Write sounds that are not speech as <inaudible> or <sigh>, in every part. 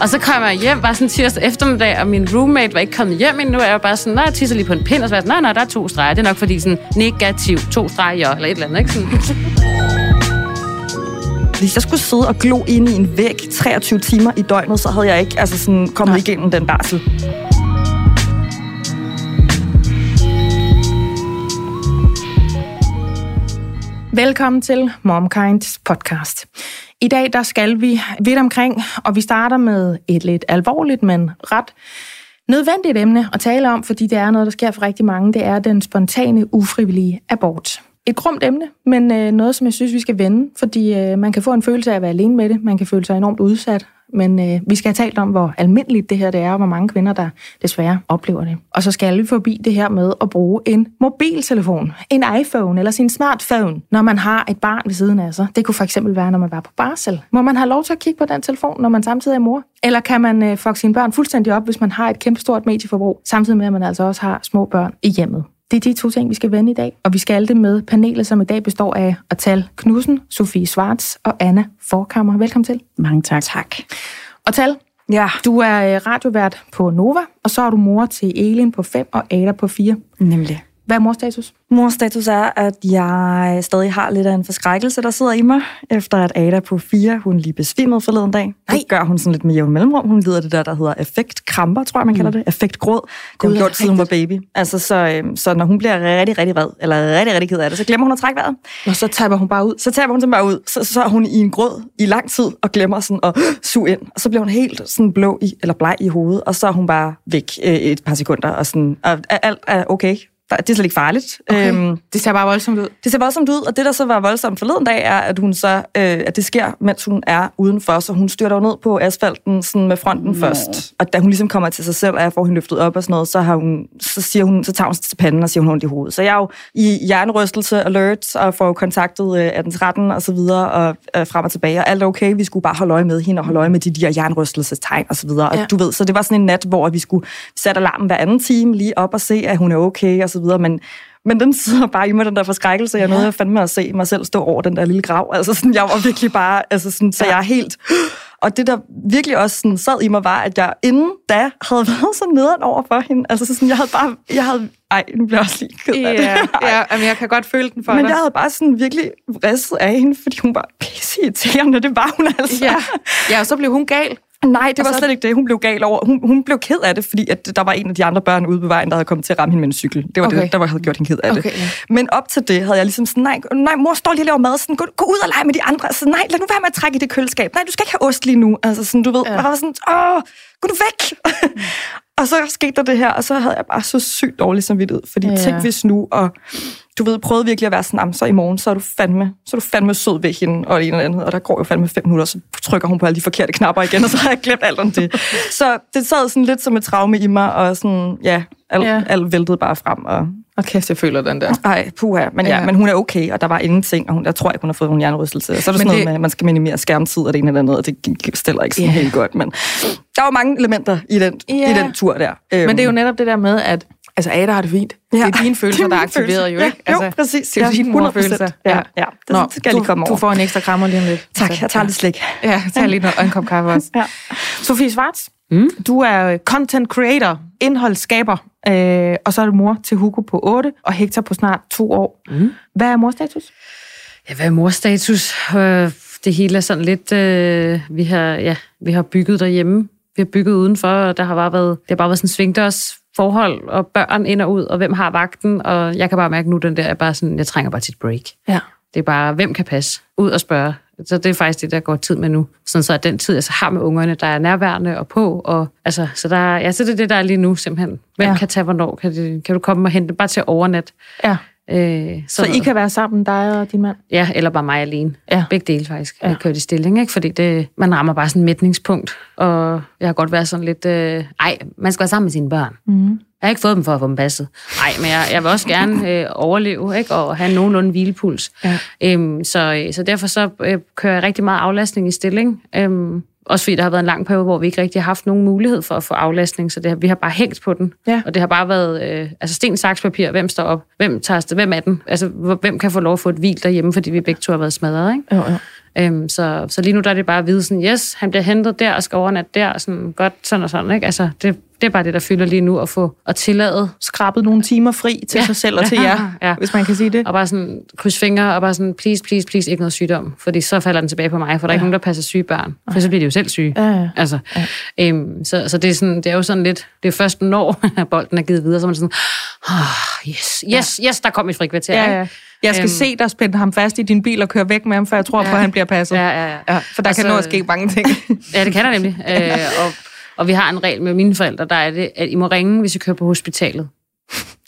Og så kommer jeg hjem bare sådan tirsdag eftermiddag, og min roommate var ikke kommet hjem endnu. Og jeg var bare sådan, nej, jeg tisser lige på en pind, og så var jeg sådan, nej, nej, der er to streger. Det er nok fordi sådan negativ, to streger, eller et eller andet, ikke? Sådan. Hvis jeg skulle sidde og glo inde i en væg 23 timer i døgnet, så havde jeg ikke altså sådan, kommet Nej. igennem den barsel. Velkommen til MomKinds podcast. I dag der skal vi vidt omkring, og vi starter med et lidt alvorligt, men ret nødvendigt emne at tale om, fordi det er noget, der sker for rigtig mange. Det er den spontane, ufrivillige abort et grumt emne, men øh, noget, som jeg synes, vi skal vende, fordi øh, man kan få en følelse af at være alene med det, man kan føle sig enormt udsat, men øh, vi skal have talt om, hvor almindeligt det her det er, og hvor mange kvinder, der desværre oplever det. Og så skal vi forbi det her med at bruge en mobiltelefon, en iPhone eller sin smartphone, når man har et barn ved siden af sig. Det kunne for eksempel være, når man var på barsel. Må man have lov til at kigge på den telefon, når man samtidig er mor? Eller kan man øh, fuck sine børn fuldstændig op, hvis man har et kæmpestort medieforbrug, samtidig med, at man altså også har små børn i hjemmet? Det er de to ting, vi skal vende i dag, og vi skal det med panelet, som i dag består af Atal Knudsen, Sofie Svarts og Anna Forkammer. Velkommen til. Mange tak. Tak. Atal, ja. du er øh, radiovært på Nova, og så er du mor til Elin på 5 og Ada på 4. Nemlig. Hvad er morstatus? Morstatus er, at jeg stadig har lidt af en forskrækkelse, der sidder i mig, efter at Ada på fire, hun lige besvimede forleden dag. Det gør hun sådan lidt med jævn mellemrum. Hun lider det der, der hedder effektkramper, tror jeg, man kalder mm. det. Effektgråd. Det har gjort, siden hun var baby. Altså, så, øhm, så når hun bliver rigtig, rigtig vred, eller rigtig, rigtig ked af det, så glemmer hun at trække vejret. Og så taber hun bare ud. Så taber hun bare ud. Så, så er hun i en gråd i lang tid, og glemmer sådan at suge ind. Og så bliver hun helt sådan blå i, eller bleg i hovedet, og så er hun bare væk øh, et par sekunder, og, sådan, og alt er okay det er slet ikke farligt. Okay. Øhm, det ser bare voldsomt ud. Det ser voldsomt ud, og det, der så var voldsomt forleden dag, er, at hun så, øh, at det sker, mens hun er udenfor, så hun styrter ned på asfalten sådan med fronten no. først. Og da hun ligesom kommer til sig selv, og jeg får hende løftet op og sådan noget, så, har hun, så, siger hun, så tager hun sig til panden og siger, hun ondt i hovedet. Så jeg er jo i hjernerystelse alert, og får kontaktet øh, 13 og så videre, og øh, frem og tilbage, og alt er okay. Vi skulle bare holde øje med hende, og holde øje med de der hjernerystelsestegn og så videre. Ja. Og du ved, så det var sådan en nat, hvor vi skulle sætte alarmen hver anden time, lige op og se, at hun er okay og så videre, men men den sidder bare i mig, den der forskrækkelse. Jeg ja. nåede fandme at se mig selv stå over den der lille grav. <laughs> Altså sådan, jeg var virkelig bare, altså sådan, så ja. jeg er helt... <gasps> Og det, der virkelig også sådan sad i mig, var, at jeg inden da havde <laughs> været så nederen over for hende. Altså sådan, jeg havde bare... Jeg havde, ej, nu bliver jeg også lige ked af det. Ja, <laughs> ja men jeg kan godt føle den for Men dig. jeg havde bare sådan virkelig vristet af hende, fordi hun var pisse irriterende. Det var hun altså. Ja, ja og så blev hun gal. Nej, det var så... slet ikke det. Hun blev gal over. Hun, hun blev ked af det, fordi at der var en af de andre børn ude på vejen, der havde kommet til at ramme hende med en cykel. Det var okay. det, der havde gjort hende ked af okay, det. Ja. Men op til det havde jeg ligesom sådan, nej, nej mor står lige og laver mad. Sådan, gå, gå ud og lege med de andre. Så nej, lad nu være med at trække i det køleskab. Nej, du skal ikke have ost lige nu. Altså sådan, du ved, ja. jeg var sådan, åh, gå du væk. <laughs> og så skete der det her, og så havde jeg bare så sygt dårlig samvittighed. Fordi ja. tænk hvis nu, og du ved, prøvede virkelig at være sådan, så i morgen, så er du fandme, så er du fandme sød ved hende, og en eller andet, og der går jo fandme fem minutter, så trykker hun på alle de forkerte knapper igen, og så har jeg glemt alt om det. så det sad sådan lidt som et traume i mig, og sådan, ja, alt, ja. alt væltede bare frem. Og, og kæft, jeg føler den der. Nej, puha. Men, ja, ja. men hun er okay, og der var ingenting, og hun, jeg tror ikke, hun har fået en hjernerystelse. Så er det sådan noget med, at man skal minimere skærmtid og det ene eller andet, og det stiller ikke sådan ja. helt godt. Men der var mange elementer i den, ja. i den tur der. Men det er jo netop det der med, at Altså, Ada har det fint. Ja. Det er dine <laughs> følelser, der er aktiveret jo, ikke? Altså, jo, præcis. Det er jo dine morfølelser. Ja, ja. Det Nå, skal jeg lige komme over. Du får en ekstra krammer lige om lidt. Tak, jeg tager lidt slik. Ja, tag lige noget, en kop kaffe også. ja. Sofie Svarts, mm? du er content creator, indholdsskaber, øh, og så er du mor til Hugo på 8 og Hector på snart to år. Mm. Hvad er morstatus? Ja, hvad er morstatus? Øh, det hele er sådan lidt... Øh, vi, har, ja, vi har bygget derhjemme. Vi har bygget udenfor, og der har bare været, det har bare været sådan svingdørs forhold og børn ind og ud, og hvem har vagten, og jeg kan bare mærke nu, den der er bare sådan, jeg trænger bare til et break. Ja. Det er bare, hvem kan passe? Ud og spørge. Så det er faktisk det, der går tid med nu. Sådan så at den tid, jeg så har med ungerne, der er nærværende og på. Og, altså, så, der, ja, så det er det, der er lige nu simpelthen. Hvem ja. kan tage hvornår? Kan, det, kan du komme og hente bare til overnat? Ja. Øh, så, så I kan være sammen, dig og din mand? Ja, eller bare mig alene. Ja. Begge dele faktisk. Ja. Jeg kører i stilling, ikke? fordi det, man rammer bare sådan et mætningspunkt. Og jeg har godt været sådan lidt... Øh, ej, man skal være sammen med sine børn. Mm. Jeg har ikke fået dem for at få dem passet. Nej, men jeg, jeg vil også gerne <laughs> øh, overleve ikke? og have nogenlunde hvilepuls. Ja. Øhm, så, så derfor så øh, kører jeg rigtig meget aflastning i stilling. Øhm, også fordi der har været en lang periode, hvor vi ikke rigtig har haft nogen mulighed for at få aflastning, så det, har, vi har bare hængt på den. Ja. Og det har bare været øh, altså sten, saks, papir. Hvem står op? Hvem tager hvem er den? Altså, hvem kan få lov at få et hvil derhjemme, fordi vi begge to har været smadret, ikke? Jo, jo. Øhm, så, så lige nu der er det bare at vide sådan, yes, han bliver hentet der og skal overnatte der, sådan godt sådan og sådan, ikke? Altså, det, det er bare det, der fylder lige nu, at få at tillade. Skrabet nogle timer fri til ja. sig selv og til jer, ja. hvis man kan sige det. Og bare sådan kryds fingre, og bare sådan, please, please, please, ikke noget sygdom. Fordi så falder den tilbage på mig, for der er ja. ikke nogen, der passer syge børn. For så bliver de jo selv syge. Ja, ja. Altså, ja. Øhm, så, så det, er sådan, det er jo sådan lidt, det er først når <laughs> bolden er givet videre, så er man sådan, oh, yes, yes, yes, der kom et frikvarter. Ja, ja. Jeg skal øhm, se dig spænde ham fast i din bil og køre væk med ham, for jeg tror ja, på, at han bliver passet. Ja, ja, ja. ja for der og kan så, nå at ske mange ting. <laughs> ja, det kan der nemlig. <laughs> øh, og, og vi har en regel med mine forældre, der er det, at I må ringe, hvis I kører på hospitalet.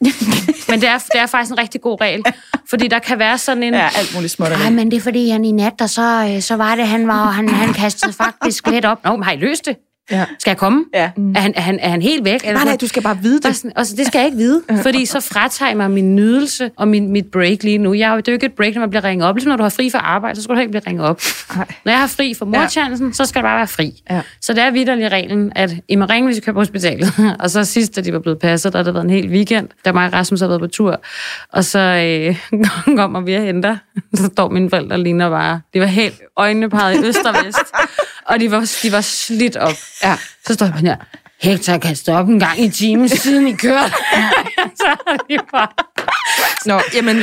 <laughs> men det er, det er faktisk en rigtig god regel, fordi der kan være sådan en... Ja, alt muligt småt. Nej, men det er fordi, han i nat, og så, øh, så var det, han var, han, han kastede faktisk lidt op. Nå, men har I løst det? Ja. Skal jeg komme? Ja. Mm. Er, han, er, han, er han helt væk? Nej, nej, du skal bare vide det. Og, altså, det skal jeg ikke vide, fordi så fratager jeg mig min nydelse og min, mit break lige nu. Jeg har jo ikke et break, når man bliver ringet op. Ligesom når du har fri for arbejde, så skal du ikke blive ringet op. Nej. Når jeg har fri for morchancen, ja. så skal det bare være fri. Ja. Så det er vidderlig reglen, at I må ringe, hvis I kører på hospitalet. <laughs> og så sidst, da de var blevet passet, der har det været en hel weekend, da mig og Rasmus har været på tur. Og så øh, <laughs> kommer vi og henter. Så står mine forældre lige ligner bare. Det var helt øjnene peget i øst og vest. Og de var, de var slidt op. Ja. Så står jeg bare her, Hector kan stoppe en gang i timen, siden I kørte. <laughs> så de bare... Nå, jamen,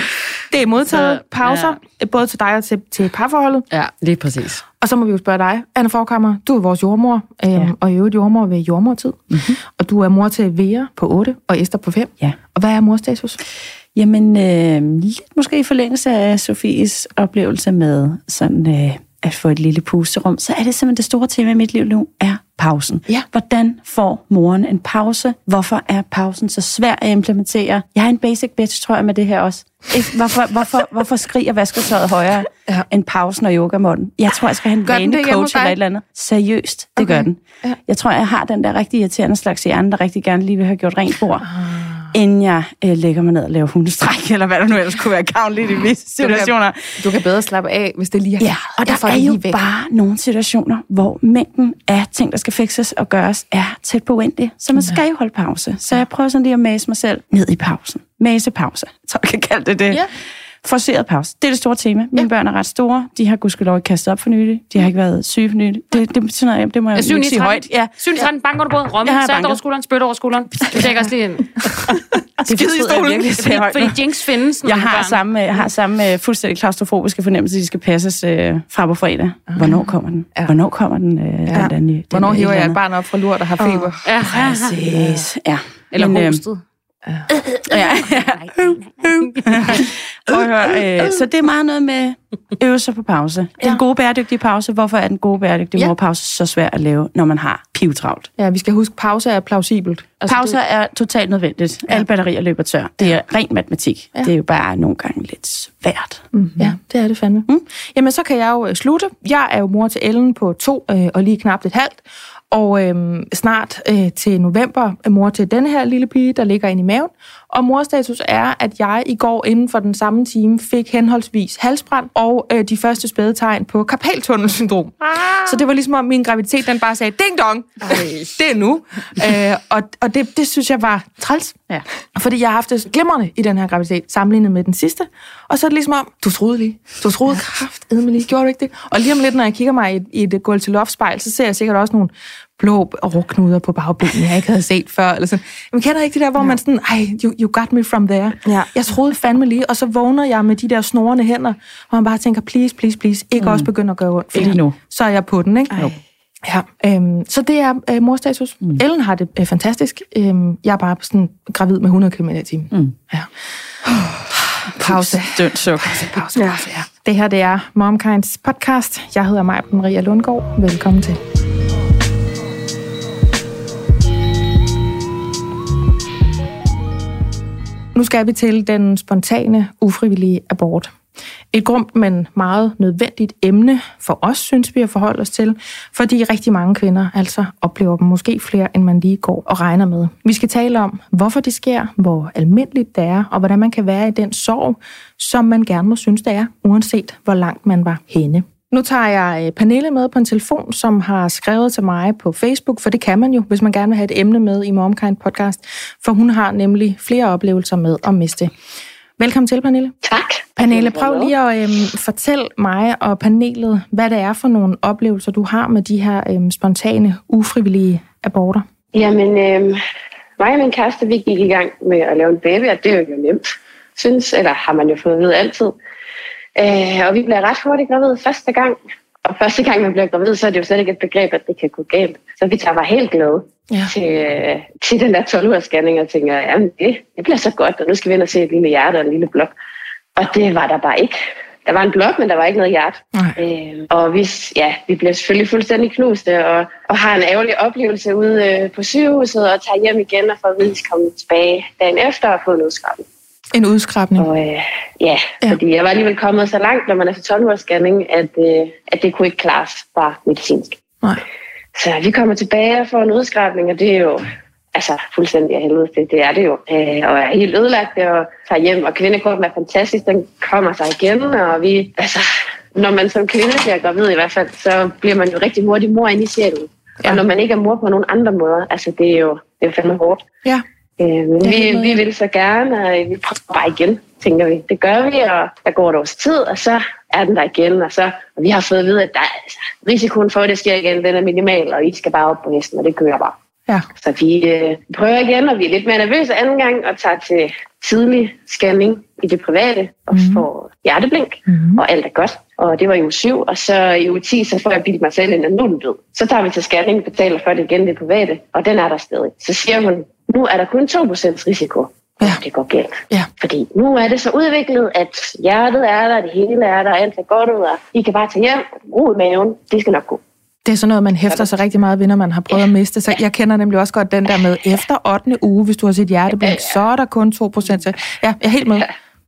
det er modtaget så, pauser, ja. både til dig og til, til parforholdet. Ja, lige præcis. Og så må vi jo spørge dig, Anna Forkammer, du er vores jordmor, øhm, ja. og i øvrigt jordmor ved jordmortid. Mm-hmm. Og du er mor til Vera på 8 og Esther på 5. Ja. Og hvad er morstatus? Jamen, øh, lidt måske i forlængelse af Sofies oplevelse med sådan øh, at få et lille pusterum, så er det simpelthen det store tema i mit liv nu, er pausen. Ja. Hvordan får moren en pause? Hvorfor er pausen så svær at implementere? Jeg har en basic bitch, tror jeg, med det her også. Hvorfor, hvorfor, hvorfor skriger vasketøjet højere ja. end pausen og yogamånden? Jeg tror, jeg skal have en vane coach eller et eller andet. Seriøst, det okay. gør den. Ja. Jeg tror, jeg har den der rigtig irriterende slags hjerne, der rigtig gerne lige vil have gjort rent bord. Ah inden jeg øh, lægger mig ned og laver hundestræk, <laughs> eller hvad der nu ellers kunne være gavnligt i visse situationer. Du kan, du kan bedre slappe af, hvis det lige er Ja, og der er jo væk. bare nogle situationer, hvor mængden af ting, der skal fikses og gøres, er tæt på uendelig. Så man skal jo holde pause. Så jeg prøver sådan lige at mase mig selv ned i pausen. Mase pause, <laughs> så jeg kan kalde det det. Ja. Forceret pause. Det er det store tema. Mine ja. børn er ret store. De har gudskelov ikke kastet op for nylig. De har ikke været syge for nylig. Det, det, sådan noget, det må jeg ikke sige højt. Ja. 7 i 13, banker du på Romme, sat over skulderen, spyt over skulderen. <laughs> Du dækker os lige ind. <laughs> det Skide i stolen. Virkelig fordi, fordi Jinx findes. Jeg har, samme, jeg har samme uh, fuldstændig klaustrofobiske fornemmelse, at de skal passes uh, fra på fredag. Hvornår kommer den? Hvornår kommer den? Ja. den, den, den Hvornår hiver jeg et barn op fra lort og har feber? Ja, præcis. Ja. Eller Men, hostet. Ja. <laughs> ja, ja. øh, så det er meget noget med øvelser på pause. Den gode bæredygtige pause, hvorfor er den gode bæredygtige ja. morpause så svær at lave, når man har pivtravlt? Ja, vi skal huske, pause er plausibelt. Altså, Pauser det... er totalt nødvendigt. Ja. Alle batterier løber tør. Det er ren matematik. Ja. Det er jo bare nogle gange lidt svært. Mm-hmm. Ja, det er det fandme. Mm. Jamen, så kan jeg jo øh, slutte. Jeg er jo mor til Ellen på to øh, og lige knap et halvt. Og øhm, snart øh, til november er mor til denne her lille pige, der ligger inde i maven. Og morstatus er, at jeg i går inden for den samme time fik henholdsvis halsbrand og øh, de første spædetegn på karpaltunnelsyndrom. Ah. Så det var ligesom om min graviditet, den bare sagde, ding dong, det er nu. øh, og og det, det synes jeg var træls. Ja. Fordi jeg har haft det glimrende i den her graviditet, sammenlignet med den sidste. Og så er det ligesom om, du troede lige. Du troede ja. kraft, Emily, gjorde du ikke det? Og lige om lidt, når jeg kigger mig i i et gulv til loftspejl, så ser jeg sikkert også nogle blå råknuder på bagbenene, jeg ikke havde set før. Eller sådan. Man kender ikke det der, hvor ja. man sådan, ej, you, you got me from there. Ja. Jeg troede fandme lige, og så vågner jeg med de der snorende hænder, hvor man bare tænker, please, please, please, ikke mm. også begynde at gøre ondt. Ikke nu. Så er jeg på den, ikke? Ej. Ja, øhm, så det er øh, morstatus. Mm. Ellen har det øh, fantastisk. Øhm, jeg er bare sådan gravid med 100 km i timen. Mm. Ja. <sighs> Pause. Dønt suk. Pause, pause, pause, ja. Det her, det er MomKinds podcast. Jeg hedder Maja Maria Lundgaard. Velkommen til. Nu skal vi til den spontane, ufrivillige abort. Et grumt, men meget nødvendigt emne for os, synes vi at forholde os til, fordi rigtig mange kvinder altså oplever dem måske flere, end man lige går og regner med. Vi skal tale om, hvorfor det sker, hvor almindeligt det er, og hvordan man kan være i den sorg, som man gerne må synes, det er, uanset hvor langt man var henne. Nu tager jeg øh, Pernille med på en telefon, som har skrevet til mig på Facebook, for det kan man jo, hvis man gerne vil have et emne med i Momkind podcast, for hun har nemlig flere oplevelser med at miste Velkommen til, Pernille. Tak. Pernille, prøv lige at øhm, fortælle mig og panelet, hvad det er for nogle oplevelser, du har med de her øhm, spontane, ufrivillige aborter. Jamen, øhm, mig og min kæreste, vi gik i gang med at lave en baby, og det er jo nemt, synes, eller har man jo fået at vide altid. Øh, og vi blev ret hurtigt gravid første gang. Og første gang, man bliver gravid, så er det jo slet ikke et begreb, at det kan gå galt. Så vi tager var helt glade ja. til, øh, til den der 12 ugers scanning, og tænker, jamen det, det bliver så godt, og nu skal vi ind og se et lille hjerte og en lille blok. Og det var der bare ikke. Der var en blok, men der var ikke noget hjerte. Øh, og vi, ja, vi bliver selvfølgelig fuldstændig knuste, og, og har en ærgerlig oplevelse ude øh, på sygehuset, og tager hjem igen og får at vide, at komme tilbage dagen efter og få en udskrabning. En udskrabning? Og, øh, ja, ja, fordi jeg var alligevel kommet så langt, når man er til 12 ugers scanning, at, øh, at det kunne ikke klares bare medicinsk. Nej. Så vi kommer tilbage og får en udskrabning, og det er jo altså fuldstændig af helvede det, det er det jo. Øh, og er helt ødelagt og tager hjem, og kvindekorten er fantastisk, den kommer sig igen, og vi, altså, når man som kvinde bliver gravid i hvert fald, så bliver man jo rigtig hurtigt mor ind i sjælen. Ja. Og når man ikke er mor på nogen andre måder, altså det er jo det er fandme hårdt. Ja. Øh, men vi, vi vil så gerne, og vi prøver bare igen, tænker vi. Det gør vi, og der går et års tid, og så er den der igen. Og, så, og vi har fået at vide, at der, altså, risikoen for, at det sker igen, den er minimal, og I skal bare op på hesten, og det kører bare. Ja. Så vi øh, prøver igen, og vi er lidt mere nervøse anden gang, og tager til tidlig scanning i det private, og mm. får hjerteblink, mm. og alt er godt. Og det var i uge 7, og så i uge 10, så får jeg bildt mig selv ind, at nu er den død. Så tager vi til scanning, betaler for det igen det private, og den er der stadig. Så siger hun, nu er der kun 2% risiko. Ja. Det går galt. Ja. Fordi nu er det så udviklet, at hjertet er der, det hele er der, alt er godt ud, og I kan bare tage hjem, ro i maven, det skal nok gå. Det er sådan noget, man hæfter sig rigtig meget ved, når man har prøvet ja. at miste. Så jeg kender nemlig også godt den der med, efter 8. uge, hvis du har set hjerteblink, ja, ja. så er der kun 2 procent. Ja, jeg er helt med. Ja.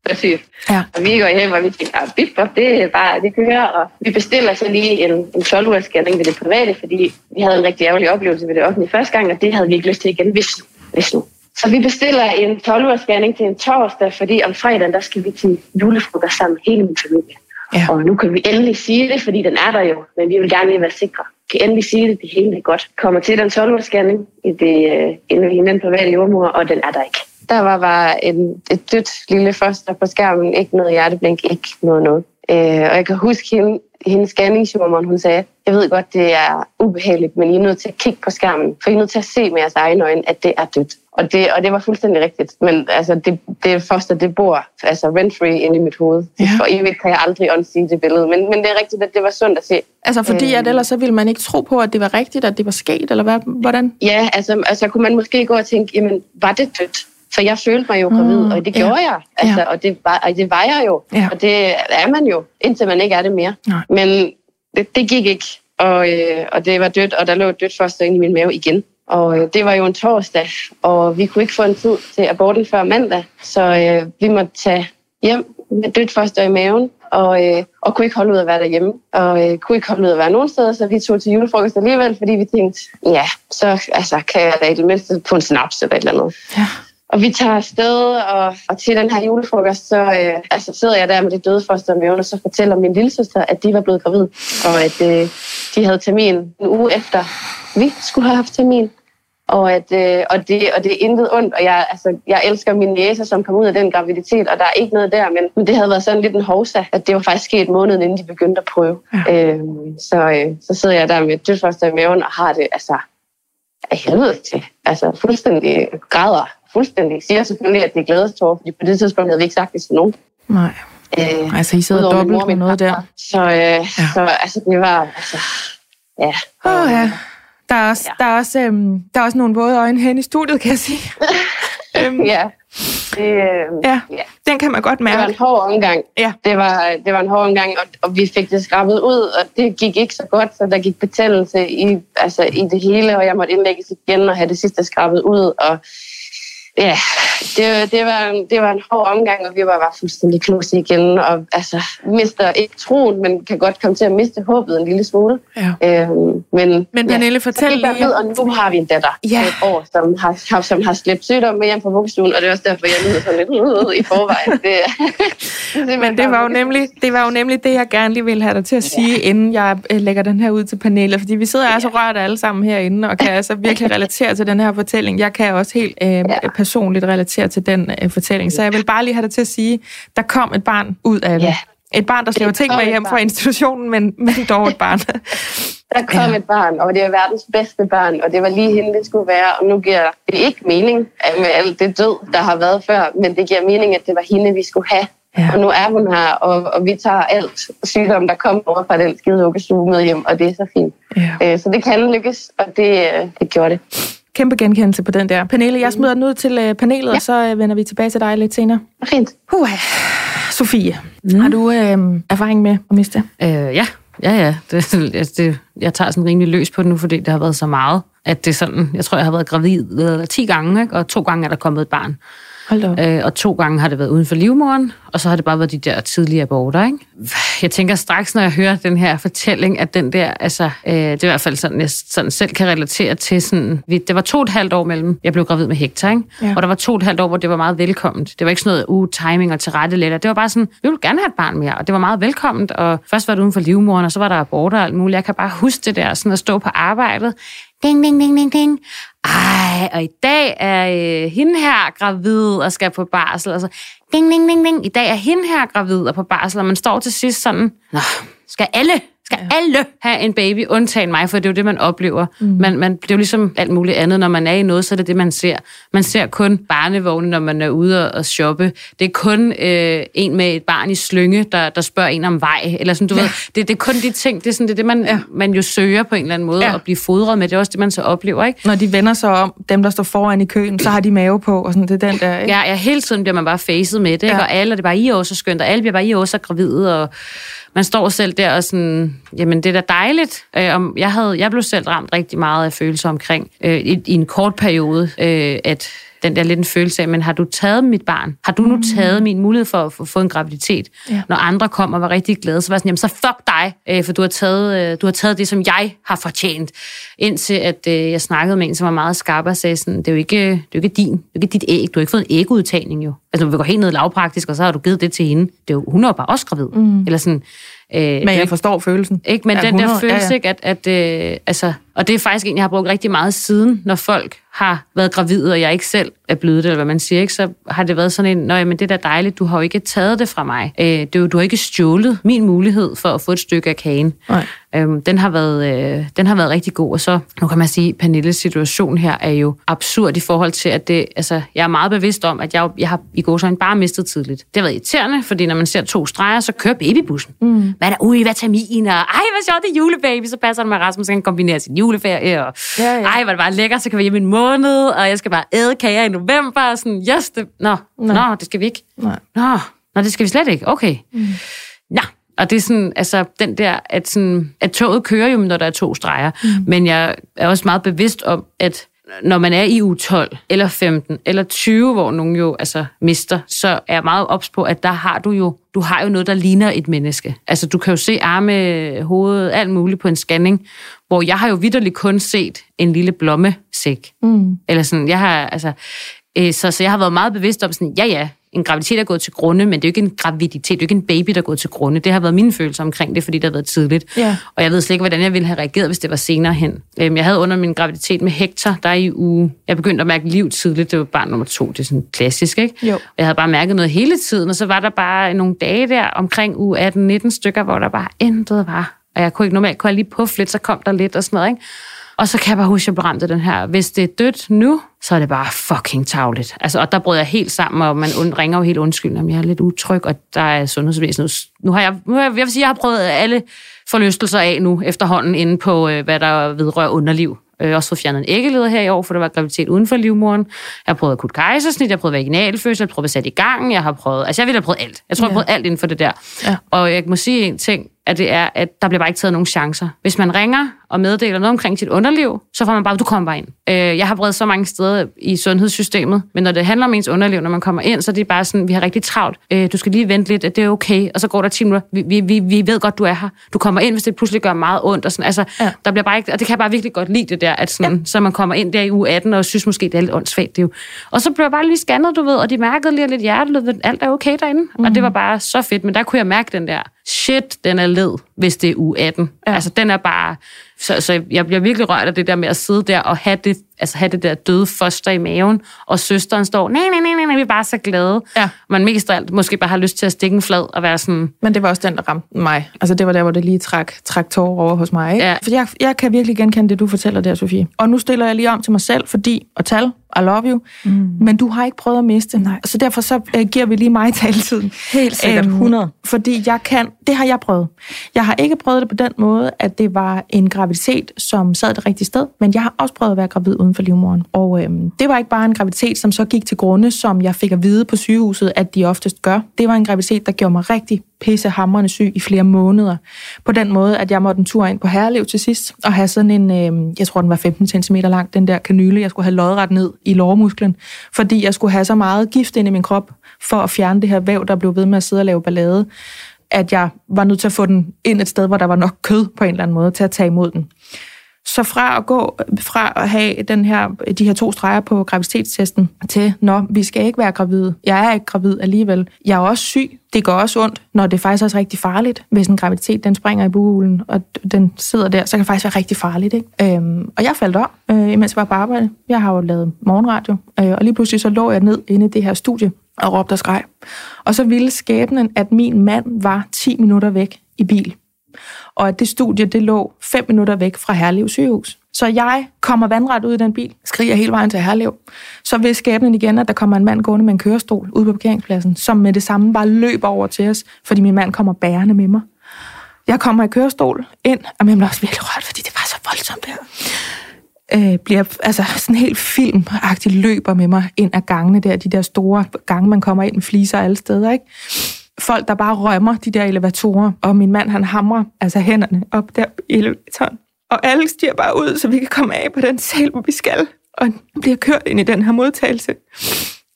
Præcis. Ja. Og vi går hjem, og vi tænker, at bip, det er bare, det kører. Og vi bestiller så lige en, en 12 ugers scanning ved det private, fordi vi havde en rigtig ærgerlig oplevelse ved det offentlige første gang, og det havde vi ikke lyst til igen, hvis. Hvis nu. Så vi bestiller en 12 ugers scanning til en torsdag, fordi om fredagen, der skal vi til julefrokost sammen hele min familie. Ja. Og nu kan vi endelig sige det, fordi den er der jo, men vi vil gerne lige være sikre. Vi kan endelig sige det, det hele er godt. Kommer til den 12 scanning i det, øh, inde i den private jordmor, og den er der ikke. Der var bare en, et dødt lille foster på skærmen, ikke noget hjerteblink, ikke noget noget. Øh, og jeg kan huske hende, hendes scanningsjordmor, hun sagde, jeg ved godt, det er ubehageligt, men I er nødt til at kigge på skærmen, for I er nødt til at se med jeres egne øjne, at det er dødt. Og det, og det var fuldstændig rigtigt. Men altså, det, det foster, det bor altså rent-free inde i mit hoved. Ja. For evigt kan jeg aldrig unsee det billede. Men, men det er rigtigt, at det var sundt at se. Altså fordi, at Øhm. ellers så ville man ikke tro på, at det var rigtigt, at det var sket, eller hvad, hvordan? Ja, altså, altså kunne man måske gå og tænke, jamen, var det dødt? For jeg følte mig jo gravid, Mm, og det ja. gjorde jeg. Altså, Ja. og, det var, og det var jeg jo. Ja. Og det er man jo, indtil man ikke er det mere. Nej. Men det, det gik ikke, og, øh, og det var dødt, og der lå et dødt foster inde i min mave igen. Og øh, det var jo en torsdag, og vi kunne ikke få en tid til aborten før mandag, så øh, vi måtte tage hjem med dødt foster i maven, og, øh, og kunne ikke holde ud at være derhjemme, og øh, kunne ikke holde ud at være nogen steder, så vi tog til julefrokost alligevel, fordi vi tænkte, ja, så altså, kan jeg da i det mindste få en snaps eller et eller andet. Ja. Og vi tager afsted, og, og til den her julefrokost, så øh, altså, sidder jeg der med det døde foster i og så fortæller min lillesøster, at de var blevet gravid, og at øh, de havde termin en uge efter, vi skulle have haft termin. Og, at, øh, og, det, og det er intet ondt, og jeg, altså, jeg elsker min næse, som kom ud af den graviditet, og der er ikke noget der, men, men det havde været sådan lidt en hovsa, at det var faktisk sket måneden, inden de begyndte at prøve. Ja. Øhm, så, øh, så sidder jeg der med et dødsfoster i maven, og har det altså af helvede til. Altså fuldstændig græder, fuldstændig. Siger selvfølgelig, at det er glædestår, fordi på det tidspunkt havde vi ikke sagt det til nogen. Nej. Øh, Altså, I sidder dobbelt mor noget der. Så, øh, ja. så altså, det var, altså, ja. Åh, ja. Der er også, Ja. der er også, øhm, der er også nogle våde øjne hen i studiet, kan jeg sige. <laughs> øhm, ja. Det, øh, ja, ja. den kan man godt Det var mærke. en hård omgang. Ja. Det var, det var en hård omgang, og, og vi fik det skrabet ud, og det gik ikke så godt, så der gik betændelse i, altså, i det hele, og jeg måtte indlægges igen og have det sidste skrabet ud, og ja, det, det, var, en- det var en hård omgang, og vi var bare fuldstændig knust igen, og altså, mister ikke troen, men kan godt komme til at miste håbet en lille smule. Ja. Øhm, men, Men Pernille, så fortæl lige- ned, og nu har vi en datter Ja. et år, som har, som har slæbt sygdom med hjem fra vuggestuen, og det er også derfor, jeg lyder sådan lidt "Øh" i forvejen. Det, Men det var, jo nemlig, det var jo nemlig det, jeg gerne lige ville have dig til at sige, ja. inden jeg øh, lægger den her ud til panelet. Fordi vi sidder altså rørt alle sammen herinde, og kan altså virkelig relatere til den her fortælling. Jeg kan også helt øh, ja. Personligt relatere til den uh, fortælling, så jeg vil bare lige have dig til at sige, der kom et barn ud af det. Ja. Et barn, der slæver ting med hjem fra institutionen, men, men dog et barn. <laughs> der kom ja. et barn, og det er verdens bedste barn, og det var lige hende, det skulle være. Og nu giver det ikke mening med alt det død, der har været før, men det giver mening, at det var hende, vi skulle have. Ja. Og nu er hun her, og, og vi tager alt sygdom, der kommer over fra den skide vuggestue med hjem, og det er så fint. Ja. Øh, så det kan lykkes, og det, øh, det gjorde det. Kæmpe genkendelse på den der. Pernille, jeg smider den ud til øh, panelet, ja. og så vender vi tilbage til dig lidt senere. Fint. Uh, Sofie, mm. har du øh, erfaring med at miste? Øh, ja, ja, ja. Det, det, jeg tager sådan rimelig løs på det nu, fordi det har været så meget, at det er sådan, jeg tror, jeg har været gravid 10 gange, ikke? og to gange er der kommet et barn. Øh, og to gange har det været uden for livmoren, og så har det bare været de der tidlige aborter. Ikke? Jeg tænker straks, når jeg hører den her fortælling, at den der, altså, øh, det er i hvert fald sådan, jeg sådan selv kan relatere til sådan, vi, det var to og et halvt år mellem, jeg blev gravid med Hector, ikke? Ja. og der var to og et halvt år, hvor det var meget velkomment. Det var ikke sådan noget, uh, timing og tilrettelægger. Det var bare sådan, vi ville gerne have et barn mere, og det var meget velkomment, og først var det uden for livmoren, og så var der aborter og alt muligt. Jeg kan bare huske det der, sådan at stå på arbejdet, ding, ding, ding, ding, ding. Ej, og i dag er øh, hende her gravid og skal på barsel. Og så, ding, ding, ding, ding. I dag er hende her gravid og på barsel, og man står til sidst sådan, Nå, skal alle skal ja. alle have en baby, undtagen mig, for det er jo det, man oplever. Mm. Man, man, det er jo ligesom alt muligt andet. Når man er i noget, så er det det, man ser. Man ser kun barnevogne, når man er ude og shoppe. Det er kun øh, en med et barn i slynge, der, der spørger en om vej. Eller sådan, du ja. ved, det, det er kun de ting, det er, sådan, det, er det, man, ja. man jo søger på en eller anden måde, ja. at blive fodret med. Det er også det, man så oplever. Ikke? Når de vender sig om, dem, der står foran i køen, så har de mave på, og sådan, det er den der. Ikke? Ja, ja, hele tiden bliver man bare facet med det, ikke? Ja. og alle, det er bare, I også så skønt, og alle bliver bare, I også så gravide, og man står selv der og sådan, jamen det er da dejligt. Øh, om jeg, havde, jeg blev selv ramt rigtig meget af følelser omkring øh, i, i en kort periode, øh, at den der lidt en følelse af, men har du taget mit barn? Har du nu mm. taget min mulighed for at få en graviditet? Ja. Når andre kom og var rigtig glade, så var jeg sådan, jamen så fuck dig, øh, for du har, taget, øh, du har taget det, som jeg har fortjent. Indtil at øh, jeg snakkede med en, som var meget skarp og sagde sådan, det er jo ikke, det er jo ikke din, det er ikke dit æg, du har ikke fået en ægudtagning jo. Altså når vi går helt ned lavpraktisk, og så har du givet det til hende. Det er jo, hun er jo bare også gravid. Mm. Eller sådan, Øh, men jeg forstår følelsen. Ikke, men den 100, der følelse, ja, ja. Ikke, at, at øh, altså, og det er faktisk en, jeg har brugt rigtig meget siden, når folk har været gravide, og jeg ikke selv er blevet det, eller hvad man siger, ikke, så har det været sådan en, nej, men det er da dejligt, du har jo ikke taget det fra mig. Øh, det, du har ikke stjålet min mulighed for at få et stykke af kagen. Nej. Øhm, den, har været, øh, den har været rigtig god, og så, nu kan man sige, Pernilles situation her er jo absurd i forhold til, at det, altså, jeg er meget bevidst om, at jeg, jeg har i går så bare mistet tidligt. Det har været irriterende, fordi når man ser to streger, så kører babybussen. Mm. Hvad er der? Ui, vitamin, og ej, hvad sjovt, det er julebaby, så passer det med Rasmus, så kan kombinere sin juleferie, og ja, ja. ej, hvor det bare lækkert, så kan vi hjem en måned, og jeg skal bare æde kager i november, og sådan, yes, det, nå, nå, nå, det skal vi ikke. Nej. Nå, nå, det skal vi slet ikke, okay. Mm. Nå, og det er sådan, altså den der, at, sådan, at toget kører jo, når der er to streger. Mm. Men jeg er også meget bevidst om, at når man er i u 12, eller 15, eller 20, hvor nogen jo altså mister, så er jeg meget ops på, at der har du jo, du har jo noget, der ligner et menneske. Altså, du kan jo se arme, hoved, alt muligt på en scanning, hvor jeg har jo vidderligt kun set en lille blommesæk. Mm. Eller sådan, jeg har, altså, øh, så, så jeg har været meget bevidst om sådan, ja ja, en graviditet er gået til grunde, men det er jo ikke en graviditet, det er jo ikke en baby, der er gået til grunde. Det har været mine følelser omkring det, fordi det har været tidligt. Ja. Og jeg ved slet ikke, hvordan jeg ville have reageret, hvis det var senere hen. Øhm, jeg havde under min graviditet med Hector, der i uge... Jeg begyndte at mærke liv tidligt, det var barn nummer to, det er sådan klassisk, ikke? Jo. Og jeg havde bare mærket noget hele tiden, og så var der bare nogle dage der omkring uge 18-19 stykker, hvor der bare intet var. Og jeg kunne ikke normalt, kunne jeg lige puffe lidt, så kom der lidt og sådan noget, ikke? Og så kan jeg bare huske, at jeg blev ramt af den her. Hvis det er dødt nu, så er det bare fucking tavligt. Altså, og der brød jeg helt sammen, og man ringer jo helt undskyld, om jeg er lidt utryg, og der er sundhedsvæsen. Nu har jeg, nu har jeg, jeg vil sige, jeg har prøvet alle forlystelser af nu efterhånden inde på, øh, hvad der vedrører underliv. Jeg har også fået fjernet en æggeleder her i år, for der var graviditet uden for livmoren. Jeg har prøvet akut kejsersnit, jeg har prøvet vaginalfødsel, jeg har prøvet at sætte i gang, jeg har prøvet... Altså, jeg vil have prøvet alt. Jeg tror, ja. jeg har prøvet alt inden for det der. Ja. Og jeg må sige en ting, at det er, at der bliver bare ikke taget nogen chancer. Hvis man ringer og meddeler noget omkring sit underliv, så får man bare, du kommer bare ind. Øh, jeg har bredt så mange steder i sundhedssystemet, men når det handler om ens underliv, når man kommer ind, så er det bare sådan, vi har rigtig travlt. Øh, du skal lige vente lidt, at det er okay, og så går der 10 minutter. Vi, vi, vi ved godt, du er her. Du kommer ind, hvis det pludselig gør meget ondt. Og sådan. Altså, ja. der bliver bare ikke, og det kan jeg bare virkelig godt lide det der, at sådan, ja. så man kommer ind der i uge 18 og synes måske, det er lidt åndssvagt. Det jo. Og så blev jeg bare lige scannet, du ved, og de mærkede lige lidt hjertelød, alt er okay derinde. Mm. Og det var bare så fedt, men der kunne jeg mærke den der, shit, den er led, hvis det er u 18. Ja. Altså, den er bare... Så, så jeg bliver virkelig rørt af det der med at sidde der og have det, altså, have det der døde foster i maven, og søsteren står, nej, nej, nej, nej, vi er bare så glade. Ja. Man mest af alt måske bare har lyst til at stikke en flad og være sådan... Men det var også den, der ramte mig. Altså det var der, hvor det lige trak, trak tårer over hos mig. Ikke? Ja. For jeg, jeg kan virkelig genkende det, du fortæller der, Sofie. Og nu stiller jeg lige om til mig selv, fordi, og tal, I love you, mm. men du har ikke prøvet at miste. Nej. Så derfor så uh, giver vi lige mig <laughs> taltiden. Helt sikkert, 100. Øhm, fordi jeg kan, det har jeg prøvet. Jeg har ikke prøvet det på den måde, at det var en graviditet, som sad det rigtige sted, men jeg har også prøvet at være gravid uden for livmoderen. Og øh, det var ikke bare en graviditet, som så gik til grunde, som jeg fik at vide på sygehuset, at de oftest gør. Det var en graviditet, der gjorde mig rigtig pissehamrende syg i flere måneder. På den måde, at jeg måtte en tur ind på Herlev til sidst, og have sådan en, øh, jeg tror den var 15 cm lang, den der kanyle, jeg skulle have lodret ned i lårmusklen, fordi jeg skulle have så meget gift ind i min krop, for at fjerne det her væv, der blev ved med at sidde og lave ballade, at jeg var nødt til at få den ind et sted, hvor der var nok kød på en eller anden måde til at tage imod den. Så fra at gå fra at have den her, de her to streger på graviditetstesten til, nå, vi skal ikke være gravide. Jeg er ikke gravid alligevel. Jeg er også syg. Det går også ondt, når det faktisk også er rigtig farligt. Hvis en graviditet den springer i buhulen, og den sidder der, så kan det faktisk være rigtig farligt. Ikke? Øhm, og jeg faldt op, øh, imens jeg var på arbejde. Jeg har jo lavet morgenradio, øh, og lige pludselig så lå jeg ned inde i det her studie og råbte og skreg. Og så ville skæbnen, at min mand var 10 minutter væk i bil og at det studie, det lå fem minutter væk fra Herlev sygehus. Så jeg kommer vandret ud i den bil, skriger hele vejen til Herlev. Så vil skæbnen igen, at der kommer en mand gående med en kørestol ud på parkeringspladsen, som med det samme bare løber over til os, fordi min mand kommer bærende med mig. Jeg kommer i kørestol ind, og jeg blev også virkelig rørt, fordi det var så voldsomt der. Øh, bliver altså sådan helt filmagtigt løber med mig ind ad gangene der, de der store gange, man kommer ind med fliser alle steder, ikke? Folk, der bare rømmer de der elevatorer, og min mand, han hamrer altså hænderne op der i elevatoren. Og alle stiger bare ud, så vi kan komme af på den sal, hvor vi skal, og bliver kørt ind i den her modtagelse.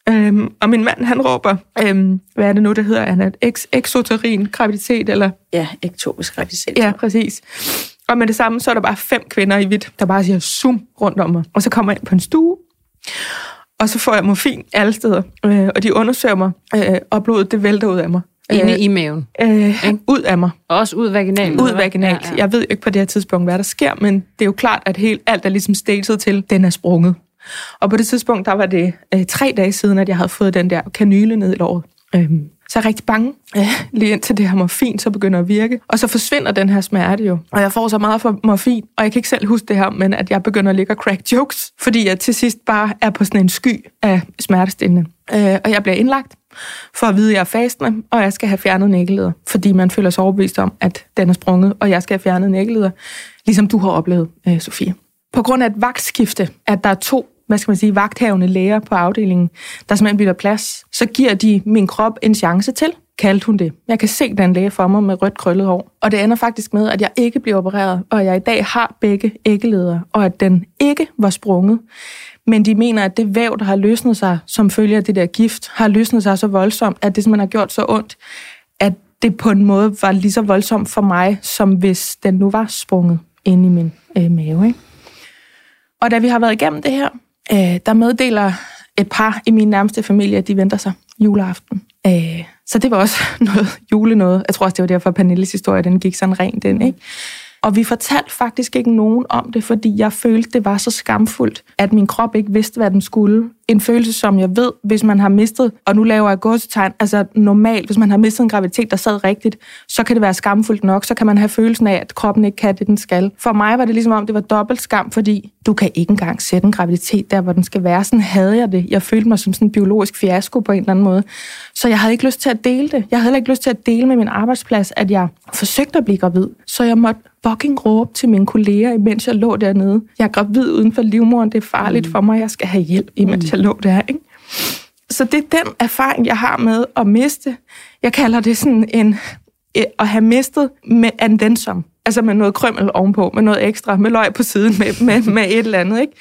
Øhm, og min mand, han råber, øhm, hvad er det nu, der hedder? Er ex exoterin graviditet, eller? Ja, ektopisk graviditet. Ja, præcis. Og med det samme, så er der bare fem kvinder i hvidt, der bare siger zoom rundt om mig. Og så kommer jeg ind på en stue, og så får jeg morfin alle steder. Øh, og de undersøger mig, øh, og blodet det vælter ud af mig. Inde øh, i maven. Øh, ud af mig. Og også ud vaginalt. Ud vaginalt. Ja, ja. Jeg ved jo ikke på det her tidspunkt, hvad der sker, men det er jo klart, at helt, alt er ligesom statet til, den er sprunget. Og på det tidspunkt, der var det øh, tre dage siden, at jeg havde fået den der kanyle ned i låret. Øhm, så er jeg rigtig bange, øh, lige indtil det her morfin så begynder at virke. Og så forsvinder den her smerte jo. Og jeg får så meget for morfin, og jeg kan ikke selv huske det her, men at jeg begynder at ligge og crack jokes, fordi jeg til sidst bare er på sådan en sky af smertestillende. Øh, og jeg bliver indlagt for at vide, at jeg er fastende, og jeg skal have fjernet nækkeleder, fordi man føler sig overbevist om, at den er sprunget, og jeg skal have fjernet nækkeleder, ligesom du har oplevet, øh, Sofie. På grund af et vagtskifte, at der er to hvad skal man sige, vagthavende læger på afdelingen, der simpelthen bliver plads, så giver de min krop en chance til, kaldte hun det. Jeg kan se den læge for mig med rødt krøllet hår. Og det ender faktisk med, at jeg ikke bliver opereret, og jeg i dag har begge æggeleder, og at den ikke var sprunget. Men de mener, at det væv, der har løsnet sig som følge af det der gift, har løsnet sig så voldsomt, at det simpelthen har gjort så ondt, at det på en måde var lige så voldsomt for mig, som hvis den nu var sprunget ind i min øh, mave. Ikke? Og da vi har været igennem det her, øh, der meddeler et par i min nærmeste familie, at de venter sig juleaften. Øh, så det var også <laughs> noget jule noget. Jeg tror også, det var derfor, at Pernilles historie den gik sådan rent ind. Ikke? Og vi fortalte faktisk ikke nogen om det, fordi jeg følte, det var så skamfuldt, at min krop ikke vidste, hvad den skulle. En følelse, som jeg ved, hvis man har mistet, og nu laver jeg gåsetegn, altså normalt, hvis man har mistet en graviditet, der sad rigtigt, så kan det være skamfuldt nok, så kan man have følelsen af, at kroppen ikke kan det, den skal. For mig var det ligesom om, det var dobbelt skam, fordi du kan ikke engang sætte en graviditet der, hvor den skal være. Sådan havde jeg det. Jeg følte mig som sådan en biologisk fiasko på en eller anden måde. Så jeg havde ikke lyst til at dele det. Jeg havde heller ikke lyst til at dele med min arbejdsplads, at jeg forsøgte at blive gravid. Så jeg måtte fucking råbe til mine kolleger, imens jeg lå dernede. Jeg er gravid uden for livmoderen, det er farligt mm. for mig, jeg skal have hjælp, imens mm jeg lå der. Ikke? Så det er den erfaring, jeg har med at miste. Jeg kalder det sådan en øh, at have mistet med and then some. Altså med noget krømmel ovenpå, med noget ekstra, med løg på siden, med, med, med et eller andet. Ikke?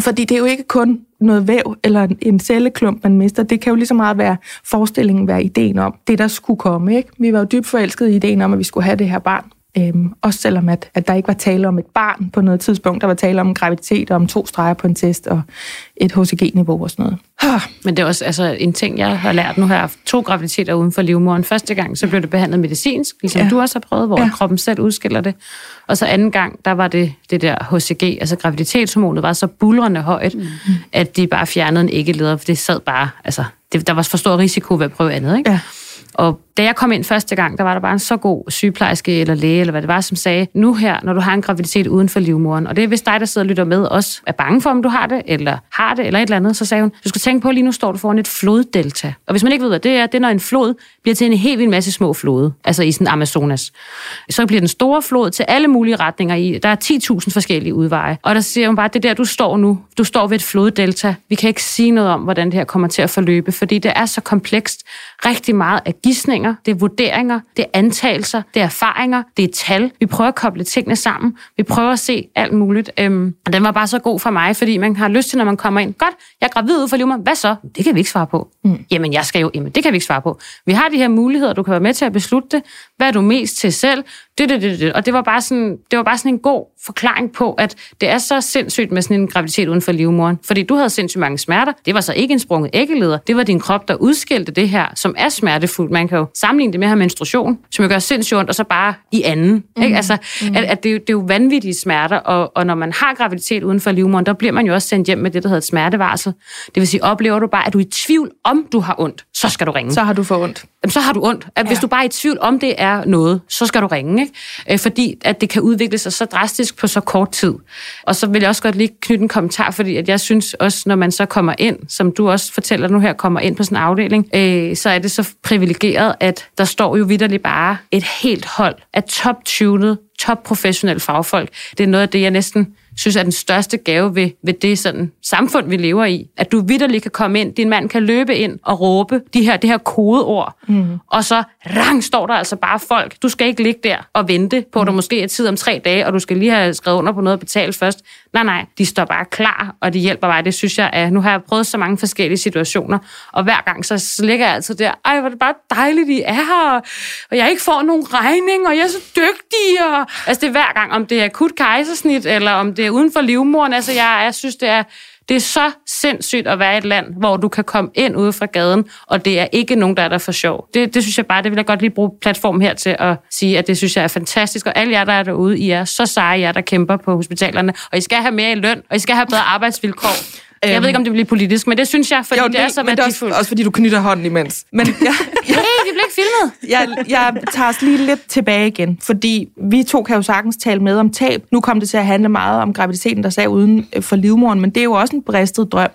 Fordi det er jo ikke kun noget væv eller en celleklump, man mister. Det kan jo lige så meget være forestillingen, være ideen om det, der skulle komme. Ikke? Vi var jo dybt forelskede i ideen om, at vi skulle have det her barn. Øhm, også selvom, at, at der ikke var tale om et barn på noget tidspunkt. Der var tale om graviditet og om to streger på en test og et HCG-niveau og sådan noget. Men det er også altså, en ting, jeg har lært. Nu har jeg haft to graviditeter uden for livmoderen. Første gang, så blev det behandlet medicinsk, ligesom ja. du også har prøvet, hvor ja. kroppen selv udskiller det. Og så anden gang, der var det det der HCG, altså graviditetshormonet var så bulrende højt, mm. at de bare fjernede en æggeleder, for det sad bare, altså, det, der var for stor risiko ved at prøve andet, ikke? Ja. Og da jeg kom ind første gang, der var der bare en så god sygeplejerske eller læge, eller hvad det var, som sagde, nu her, når du har en graviditet uden for livmoderen, og det er hvis dig, der sidder og lytter med, også er bange for, om du har det, eller har det, eller et eller andet, så sagde hun, du skal tænke på, at lige nu står du foran et floddelta. Og hvis man ikke ved, hvad det er, det er, når en flod bliver til en helt vild masse små flode, altså i sådan Amazonas. Så bliver den store flod til alle mulige retninger i. Der er 10.000 forskellige udveje. Og der siger hun bare, det der, du står nu, du står ved et floddelta. Vi kan ikke sige noget om, hvordan det her kommer til at forløbe, fordi det er så komplekst. Rigtig meget af gissninger, det er vurderinger, det er antagelser, det er erfaringer, det er tal. Vi prøver at koble tingene sammen. Vi prøver at se alt muligt. Øhm, og den var bare så god for mig, fordi man har lyst til, når man kommer ind. Godt, jeg er gravid ud for livmoderen. Hvad så? Det kan vi ikke svare på. Mm. Jamen, jeg skal jo... Jamen, det kan vi ikke svare på. Vi har de her muligheder, du kan være med til at beslutte det. Hvad er du mest til selv? Det, det, det, det. Og det var, bare sådan, det var bare sådan en god forklaring på, at det er så sindssygt med sådan en graviditet uden for livmoderen. Fordi du havde sindssygt mange smerter. Det var så ikke en sprunget æggeleder. Det var din krop, der udskilte det her, som er smertefuldt. Man kan jo sammenligne det med at have menstruation, som jo gør sindssygt ondt, og så bare i anden. Mm. Ikke? Altså, mm. at, at det, det er jo vanvittige smerter, og, og når man har graviditet uden for livmoderen, der bliver man jo også sendt hjem med det, der hedder et smertevarsel. Det vil sige, oplever du bare, at du er i tvivl om, du har ondt, så skal du ringe. Så har du for ondt. Jamen, så har du ondt. At ja. Hvis du bare er i tvivl om, det er noget, så skal du ringe. Ikke? Ikke? Øh, fordi at det kan udvikle sig så drastisk på så kort tid. Og så vil jeg også godt lige knytte en kommentar, fordi at jeg synes også, når man så kommer ind, som du også fortæller nu her, kommer ind på sådan en afdeling, øh, så er det så privilegeret, at der står jo vidderligt bare et helt hold af top-tuned, top-professionelle fagfolk. Det er noget af det, jeg næsten synes er den største gave ved, ved det sådan, samfund, vi lever i. At du vidderligt kan komme ind, din mand kan løbe ind og råbe de her, det her kodeord, mm. og så rang står der altså bare folk. Du skal ikke ligge der og vente på, at der mm. måske er tid om tre dage, og du skal lige have skrevet under på noget og betale først. Nej, nej, de står bare klar, og de hjælper mig. Det synes jeg er, nu har jeg prøvet så mange forskellige situationer, og hver gang så ligger jeg altid der, ej, hvor er det bare dejligt, I er her, og jeg ikke får nogen regning, og jeg er så dygtig, og altså det er hver gang, om det er akut kejsersnit, eller om det er uden for livmoren. Altså, jeg, jeg synes, det er, det er så sindssygt at være i et land, hvor du kan komme ind ude fra gaden, og det er ikke nogen, der er der for sjov. Det, det synes jeg bare, det vil jeg godt lige bruge platformen her til at sige, at det synes jeg er fantastisk. Og alle jer, der er derude, I er så seje, jer, der kæmper på hospitalerne. Og I skal have mere i løn, og I skal have bedre arbejdsvilkår. Jeg ved øhm. ikke, om det bliver politisk, men det synes jeg, fordi jo, det, det er så værdifuldt. Det også, også fordi, du knytter hånden imens. Men <laughs> jeg, filmet. jeg, jeg tager os lige lidt tilbage igen, fordi vi to kan jo sagtens tale med om tab. Nu kom det til at handle meget om graviditeten, der sagde uden øh, for livmoren, men det er jo også en bristet drøm.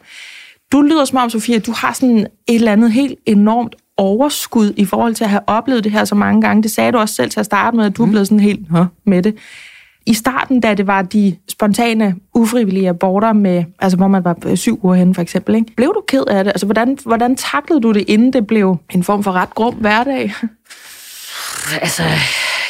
Du lyder som om, Sofia, at du har sådan et eller andet helt enormt overskud i forhold til at have oplevet det her så mange gange. Det sagde du også selv til at starte med, at du er mm. blevet sådan helt med det. I starten, da det var de spontane, ufrivillige aborter, med, altså hvor man var syv uger henne for eksempel, ikke? blev du ked af det? Altså, hvordan, hvordan taklede du det, inden det blev en form for ret grum hverdag? Altså,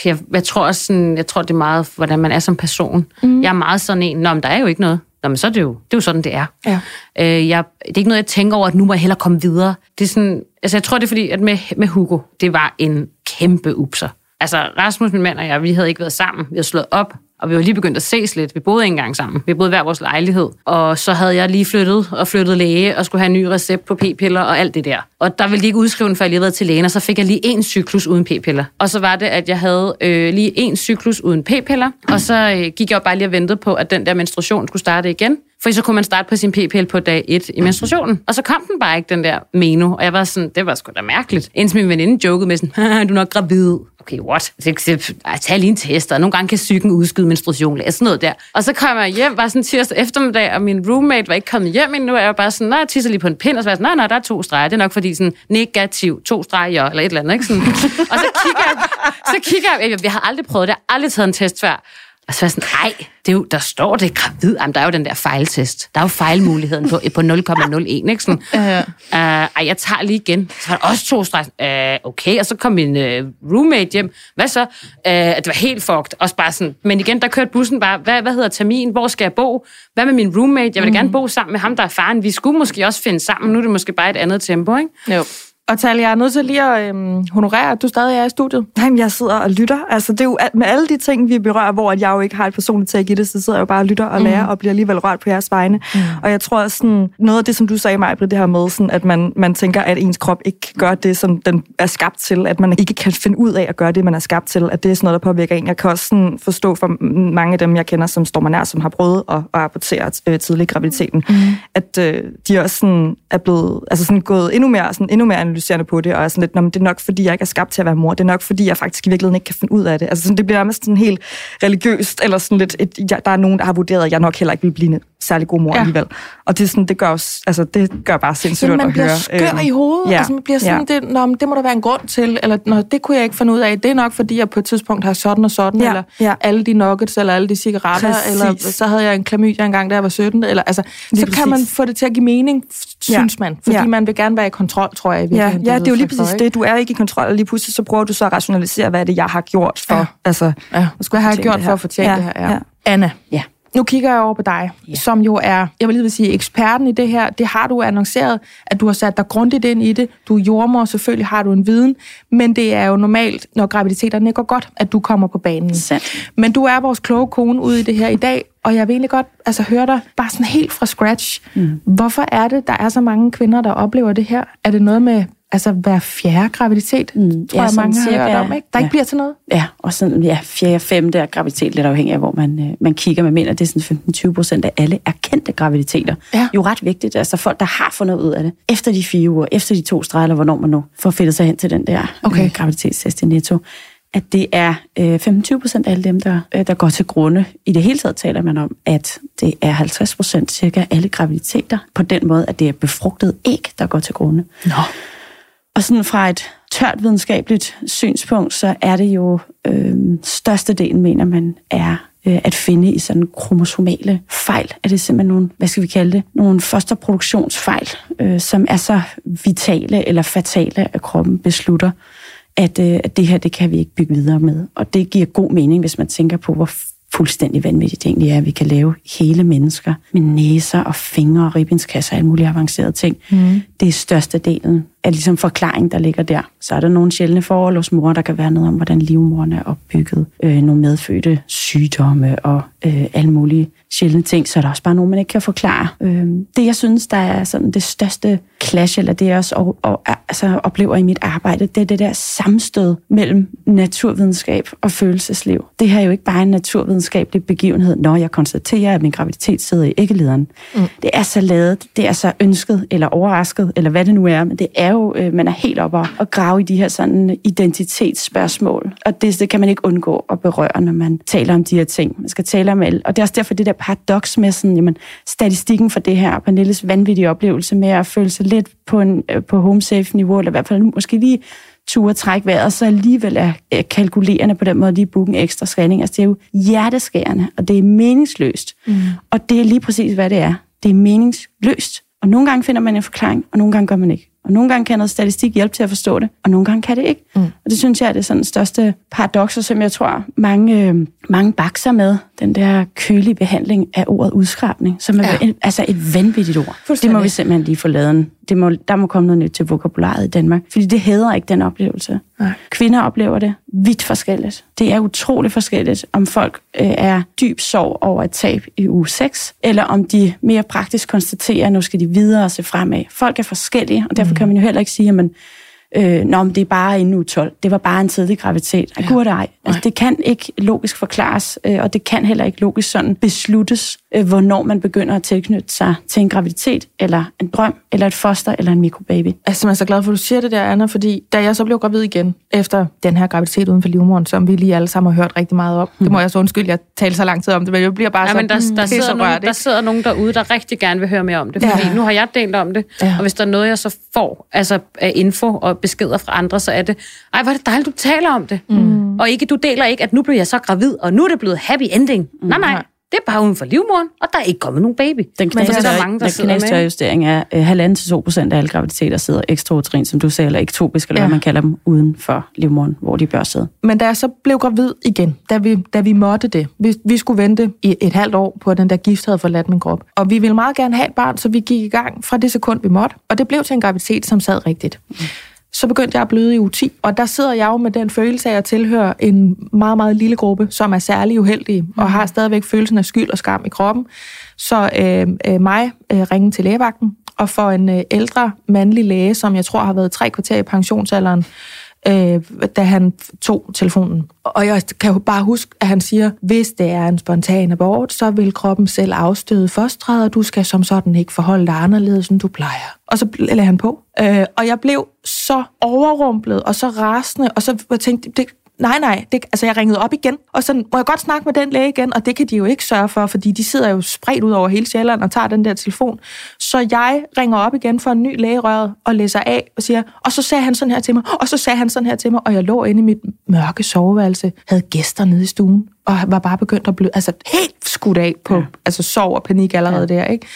jeg, jeg tror også sådan, jeg tror det er meget, hvordan man er som person. Mm. Jeg er meget sådan en, nå, men der er jo ikke noget. Nå, men så er det jo, det er jo sådan, det er. Ja. Øh, jeg, det er ikke noget, jeg tænker over, at nu må jeg hellere komme videre. Det er sådan, altså jeg tror, det er fordi, at med, med Hugo, det var en kæmpe upser. Altså, Rasmus, min mand og jeg, vi havde ikke været sammen. Vi havde slået op, og vi var lige begyndt at ses lidt. Vi boede ikke engang sammen. Vi boede hver vores lejlighed. Og så havde jeg lige flyttet og flyttet læge og skulle have en ny recept på p-piller og alt det der. Og der ville de ikke udskrive den, før jeg lige havde til lægen, og så fik jeg lige en cyklus uden p-piller. Og så var det, at jeg havde øh, lige en cyklus uden p-piller, og så øh, gik jeg jo bare lige og ventede på, at den der menstruation skulle starte igen. For så kunne man starte på sin p-pille på dag 1 i menstruationen. Og så kom den bare ikke, den der meno. Og jeg var sådan, det var sgu da mærkeligt. Indtil min veninde jokede med sådan, du er nok gravid. Okay, what? Tag lige en test, og nogle gange kan psyken udskyde menstruation. eller sådan noget der. Og så kom jeg hjem, var sådan tirsdag eftermiddag, og min roommate var ikke kommet hjem endnu. Jeg var bare sådan, nej, jeg tisser lige på en pind, og så var jeg sådan, nej, nej, der er to streger. Det er nok fordi sådan negativ, to streger, eller et eller andet, ikke? Sådan. og så kigger jeg, så kigger jeg, jeg, jeg har aldrig prøvet det, jeg har aldrig taget en test før. Og så var jeg sådan, nej, det er jo, der står det gravid. Jamen, der er jo den der fejltest. Der er jo fejlmuligheden på, på 0,01, ikke? Sådan, ja. uh, ej, jeg tager lige igen. Så var der også to streg. Uh, okay, og så kom min uh, roommate hjem. Hvad så? Uh, det var helt fucked. Også bare sådan, men igen, der kørte bussen bare, hvad, hvad hedder termin? Hvor skal jeg bo? Hvad med min roommate? Jeg vil mm. gerne bo sammen med ham, der er faren. Vi skulle måske også finde sammen. Nu er det måske bare et andet tempo, ikke? Jo. Og Tal, jeg er nødt til lige at øhm, honorere, at du stadig er i studiet. Jamen, jeg sidder og lytter. Altså, det er jo med alle de ting, vi berører, hvor jeg jo ikke har et personligt tag i det, så sidder jeg jo bare og lytter og lærer, mm. og bliver alligevel rørt på jeres vegne. Mm. Og jeg tror, sådan, noget af det, som du sagde mig, det her med, sådan, at man, man tænker, at ens krop ikke gør det, som den er skabt til, at man ikke kan finde ud af at gøre det, man er skabt til, at det er sådan noget, der påvirker en. Jeg kan også sådan forstå for mange af dem, jeg kender, som står mig nær, som har prøvet at, at rapportere øh, tidlig graviditeten, mm. at øh, de også sådan er blevet, altså sådan gået endnu mere, sådan, endnu mere analyserende på det, og er sådan lidt, det er nok, fordi jeg ikke er skabt til at være mor, det er nok, fordi jeg faktisk i virkeligheden ikke kan finde ud af det. Altså sådan, det bliver nærmest sådan helt religiøst, eller sådan lidt, et, jeg, der er nogen, der har vurderet, at jeg nok heller ikke vil blive særlig god mor ja. alligevel. Og det, er sådan, det, gør, altså, det gør bare sindssygt ondt at høre. man bliver skør i hovedet, ja. altså man bliver sådan, ja. det, Nå, det må der være en grund til, eller Nå, det kunne jeg ikke finde ud af, det er nok, fordi jeg på et tidspunkt har sådan og sådan, ja. eller ja. alle de nuggets, eller alle de cigaretter, Præcis. eller så havde jeg en klamydia engang, da jeg var 17, eller altså, så kan man få det til at give mening, synes ja. man, fordi ja. man vil gerne være i kontrol, tror jeg. I ja, ja, det er jo lige præcis det. Du er ikke i kontrol, og lige pludselig så prøver du så at rationalisere, hvad er det, jeg har gjort for. Ja. Altså, ja. Hvad skulle jeg have gjort for at fortælle ja. det her? Ja. Ja. Anna. Ja. Nu kigger jeg over på dig, ja. som jo er, jeg vil lige vil sige, eksperten i det her. Det har du annonceret, at du har sat dig grundigt ind i det. Du er jordmor, selvfølgelig har du en viden, men det er jo normalt, når graviditeterne går godt, at du kommer på banen. Sandt. Men du er vores kloge kone ude i det her i dag, og jeg vil egentlig godt altså, høre dig bare sådan helt fra scratch. Mm. Hvorfor er det, der er så mange kvinder, der oplever det her? Er det noget med altså hver fjerde graviditet, mm, tror ja, jeg mange har cirka, hørt om, ikke? Der ja. ikke bliver til noget. Ja, og sådan ja, fjerde, femte er graviditet, lidt afhængig af, hvor man, øh, man kigger. Man mener, det er sådan 15-20 procent af alle erkendte graviditeter. Ja. Jo ret vigtigt, altså folk, der har fundet ud af det. Efter de fire uger, efter de to streger, hvornår man nu får fedtet sig hen til den der okay. øh, graviditetstest i netto at det er øh, 25 procent af alle dem, der, øh, der går til grunde. I det hele taget taler man om, at det er 50 procent cirka alle graviditeter, på den måde, at det er befrugtet æg, der går til grunde. Nå. Og sådan fra et tørt videnskabeligt synspunkt, så er det jo øh, størstedelen, mener man, er øh, at finde i sådan kromosomale fejl. Er det simpelthen nogle, hvad skal vi kalde det, nogle fosterproduktionsfejl, øh, som er så vitale eller fatale, at kroppen beslutter, at, øh, at det her, det kan vi ikke bygge videre med. Og det giver god mening, hvis man tænker på, hvor fuldstændig vanvittigt egentlig er, at vi kan lave hele mennesker med næser og fingre og ribbinskasser og alle mulige avancerede ting. Mm. Det er størstedelen af ligesom forklaring, der ligger der. Så er der nogle sjældne forhold hos mor, der kan være noget om, hvordan livmoren er opbygget, øh, nogle medfødte sygdomme og øh, alle mulige sjældne ting, så er der også bare nogen, man ikke kan forklare. Øh, det, jeg synes, der er sådan det største clash, eller det jeg også og, og, altså, oplever i mit arbejde, det er det der sammenstød mellem naturvidenskab og følelsesliv. Det her er jo ikke bare en naturvidenskabelig begivenhed, når jeg konstaterer, at min graviditet sidder i æggelederen. Mm. Det er så lavet, det er så ønsket, eller overrasket, eller hvad det nu er, men det er jo, øh, man er helt oppe og, grave i de her sådan identitetsspørgsmål, og det, det kan man ikke undgå at berøre, når man taler om de her ting. Man skal tale om alt, og det er også derfor det der paradoks med sådan, jamen, statistikken for det her, Pernilles vanvittige oplevelse med at føle sig lidt på, en, øh, på home safe niveau, eller i hvert fald måske lige ture trække vejret, så alligevel er kalkulerende på den måde, de booker en ekstra scanning. Altså det er jo hjerteskærende, og det er meningsløst. Mm. Og det er lige præcis, hvad det er. Det er meningsløst. Og nogle gange finder man en forklaring, og nogle gange gør man ikke. Og nogle gange kan noget statistik hjælpe til at forstå det, og nogle gange kan det ikke. Mm. Og det synes jeg er det sådan største paradoks, som jeg tror, mange, øh, mange bakser med. Den der kølige behandling af ordet udskrabning, som er ja. et, altså et vanvittigt ord. Det må vi simpelthen lige få lavet. Det må, der må komme noget nyt til vokabularet i Danmark, fordi det hedder ikke den oplevelse. Nej. Kvinder oplever det vidt forskelligt. Det er utroligt forskelligt, om folk øh, er dyb sorg over et tab i uge 6, eller om de mere praktisk konstaterer, at nu skal de videre og se fremad. Folk er forskellige, og derfor mm. kan man jo heller ikke sige, at man øh, Nå, men det er bare en uge 12. Det var bare en tidlig graviditet. Ja. Gud ej. Altså, det kan ikke logisk forklares, øh, og det kan heller ikke logisk sådan besluttes, øh, hvornår man begynder at tilknytte sig til en graviditet, eller en drøm, eller et foster, eller en mikrobaby. Altså, jeg er så glad for, at du siger det der, Anna, fordi da jeg så blev gravid igen, efter den her graviditet uden for livmoderen, som vi lige alle sammen har hørt rigtig meget om, mm. det må jeg så undskylde, jeg taler så lang tid om det, men jeg bliver bare ja, så, men der, der, sidder nogen, der sidder nogen derude, der rigtig gerne vil høre mere om det, fordi ja. nu har jeg delt om det, ja. og hvis der er noget, jeg så får altså af info og beskeder fra andre, så er det, ej, hvor er det dejligt, du taler om det. Mm. Og ikke, du deler ikke, at nu blev jeg så gravid, og nu er det blevet happy ending. Mm. Nej, nej. Det er bare uden for livmoren, og der er ikke kommet nogen baby. Den knæstørjustering er uh, halvanden til 2 procent af alle graviditeter sidder ekstrautrin, som du sagde, eller ektopisk, eller ja. hvad man kalder dem, uden for livmoren, hvor de bør sidde. Men da jeg så blev gravid igen, da vi, da vi måtte det, vi, vi skulle vente i et halvt år på, at den der gift havde forladt min krop. Og vi ville meget gerne have et barn, så vi gik i gang fra det sekund, vi måtte. Og det blev til en graviditet, som sad rigtigt. Mm. Så begyndte jeg at bløde i uge 10. Og der sidder jeg jo med den følelse af at tilhøre en meget, meget lille gruppe, som er særlig uheldig, mm. og har stadigvæk følelsen af skyld og skam i kroppen. Så øh, øh, mig øh, ringe til lægevagten, og for en øh, ældre mandlig læge, som jeg tror har været tre kvarter i pensionsalderen, øh, Øh, da han tog telefonen. Og jeg kan jo bare huske, at han siger, hvis det er en spontan abort, så vil kroppen selv afstøde fostret, og du skal som sådan ikke forholde dig anderledes, end du plejer. Og så lagde han på. Øh, og jeg blev så overrumplet og så rasende, og så tænkte det, nej, nej, det, altså jeg ringede op igen, og så må jeg godt snakke med den læge igen, og det kan de jo ikke sørge for, fordi de sidder jo spredt ud over hele Sjælland og tager den der telefon. Så jeg ringer op igen for en ny lægerøret og læser af og siger, og så sagde han sådan her til mig, og så sagde han sådan her til mig, og jeg lå inde i mit mørke soveværelse, havde gæster nede i stuen, og var bare begyndt at blive, altså helt skudt af på, ja. altså sov og panik allerede ja. der, ikke?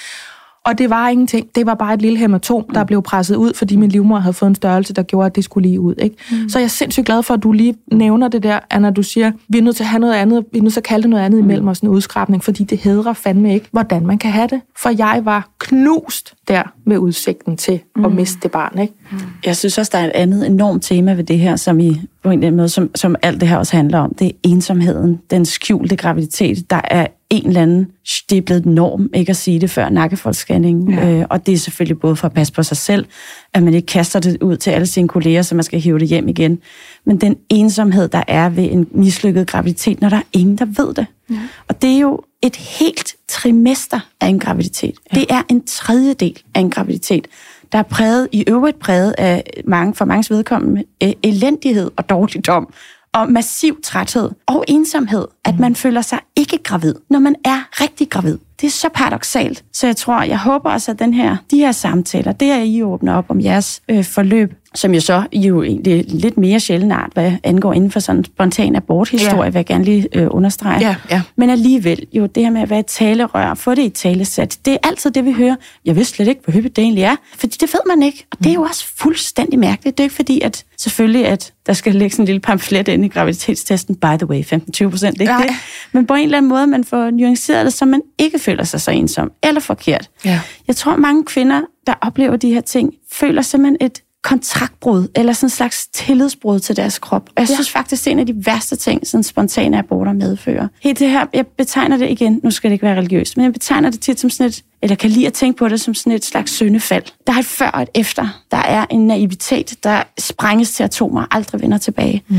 Og det var ingenting. Det var bare et lille hematom, der mm. blev presset ud, fordi min livmor havde fået en størrelse, der gjorde, at det skulle lige ud. Ikke? Mm. Så jeg er sindssygt glad for, at du lige nævner det der, Anna, du siger, vi er nødt til at have noget andet, vi er nødt til at kalde det noget andet mm. imellem os, en udskrabning, fordi det hedrer fandme ikke, hvordan man kan have det. For jeg var knust der med udsigten til mm. at miste det barn. Ikke? Mm. Jeg synes også, der er et andet enormt tema ved det her, som I på en eller anden måde, som, som alt det her også handler om. Det er ensomheden, den skjulte graviditet. Der er en eller anden, det er blevet norm ikke at sige det før nakkefoldsscanning. Ja. Øh, og det er selvfølgelig både for at passe på sig selv, at man ikke kaster det ud til alle sine kolleger, så man skal hive det hjem igen. Men den ensomhed, der er ved en mislykket graviditet, når der er ingen, der ved det. Ja. Og det er jo et helt trimester af en graviditet. Ja. Det er en tredjedel af en graviditet, der er præget, i øvrigt præget af mange, for mange vedkommende e- elendighed og dårligdom og massiv træthed og ensomhed, at mm. man føler sig ikke gravid, når man er rigtig gravid. Det er så paradoxalt. Så jeg tror, jeg håber også, at den her, de her samtaler, det er, I åbner op om jeres øh, forløb, som jo så I jo egentlig lidt mere sjældent art, hvad angår inden for sådan en spontan aborthistorie, ja. vil jeg gerne lige øh, understrege. Ja, ja. Men alligevel, jo det her med at være et talerør, få det i talesæt, det er altid det, vi hører. Jeg vidste slet ikke, hvor hyppigt det egentlig er, fordi det ved man ikke. Og det er jo også fuldstændig mærkeligt. Det er ikke fordi, at selvfølgelig, at der skal lægge sådan en lille pamflet ind i graviditetstesten, by the way, 15-20 procent, ikke det? Men på en eller anden måde, man får nuanceret det, så man ikke føler sig så ensom eller forkert. Ja. Jeg tror, mange kvinder, der oplever de her ting, føler simpelthen et kontraktbrud, eller sådan en slags tillidsbrud til deres krop. Og jeg ja. synes faktisk, det er en af de værste ting, sådan spontane aborter medfører. Helt det her, jeg betegner det igen, nu skal det ikke være religiøst, men jeg betegner det tit som sådan et, eller kan lide at tænke på det som sådan et slags syndefald. Der er et før og et efter. Der er en naivitet, der sprænges til atomer og aldrig vender tilbage. Mm.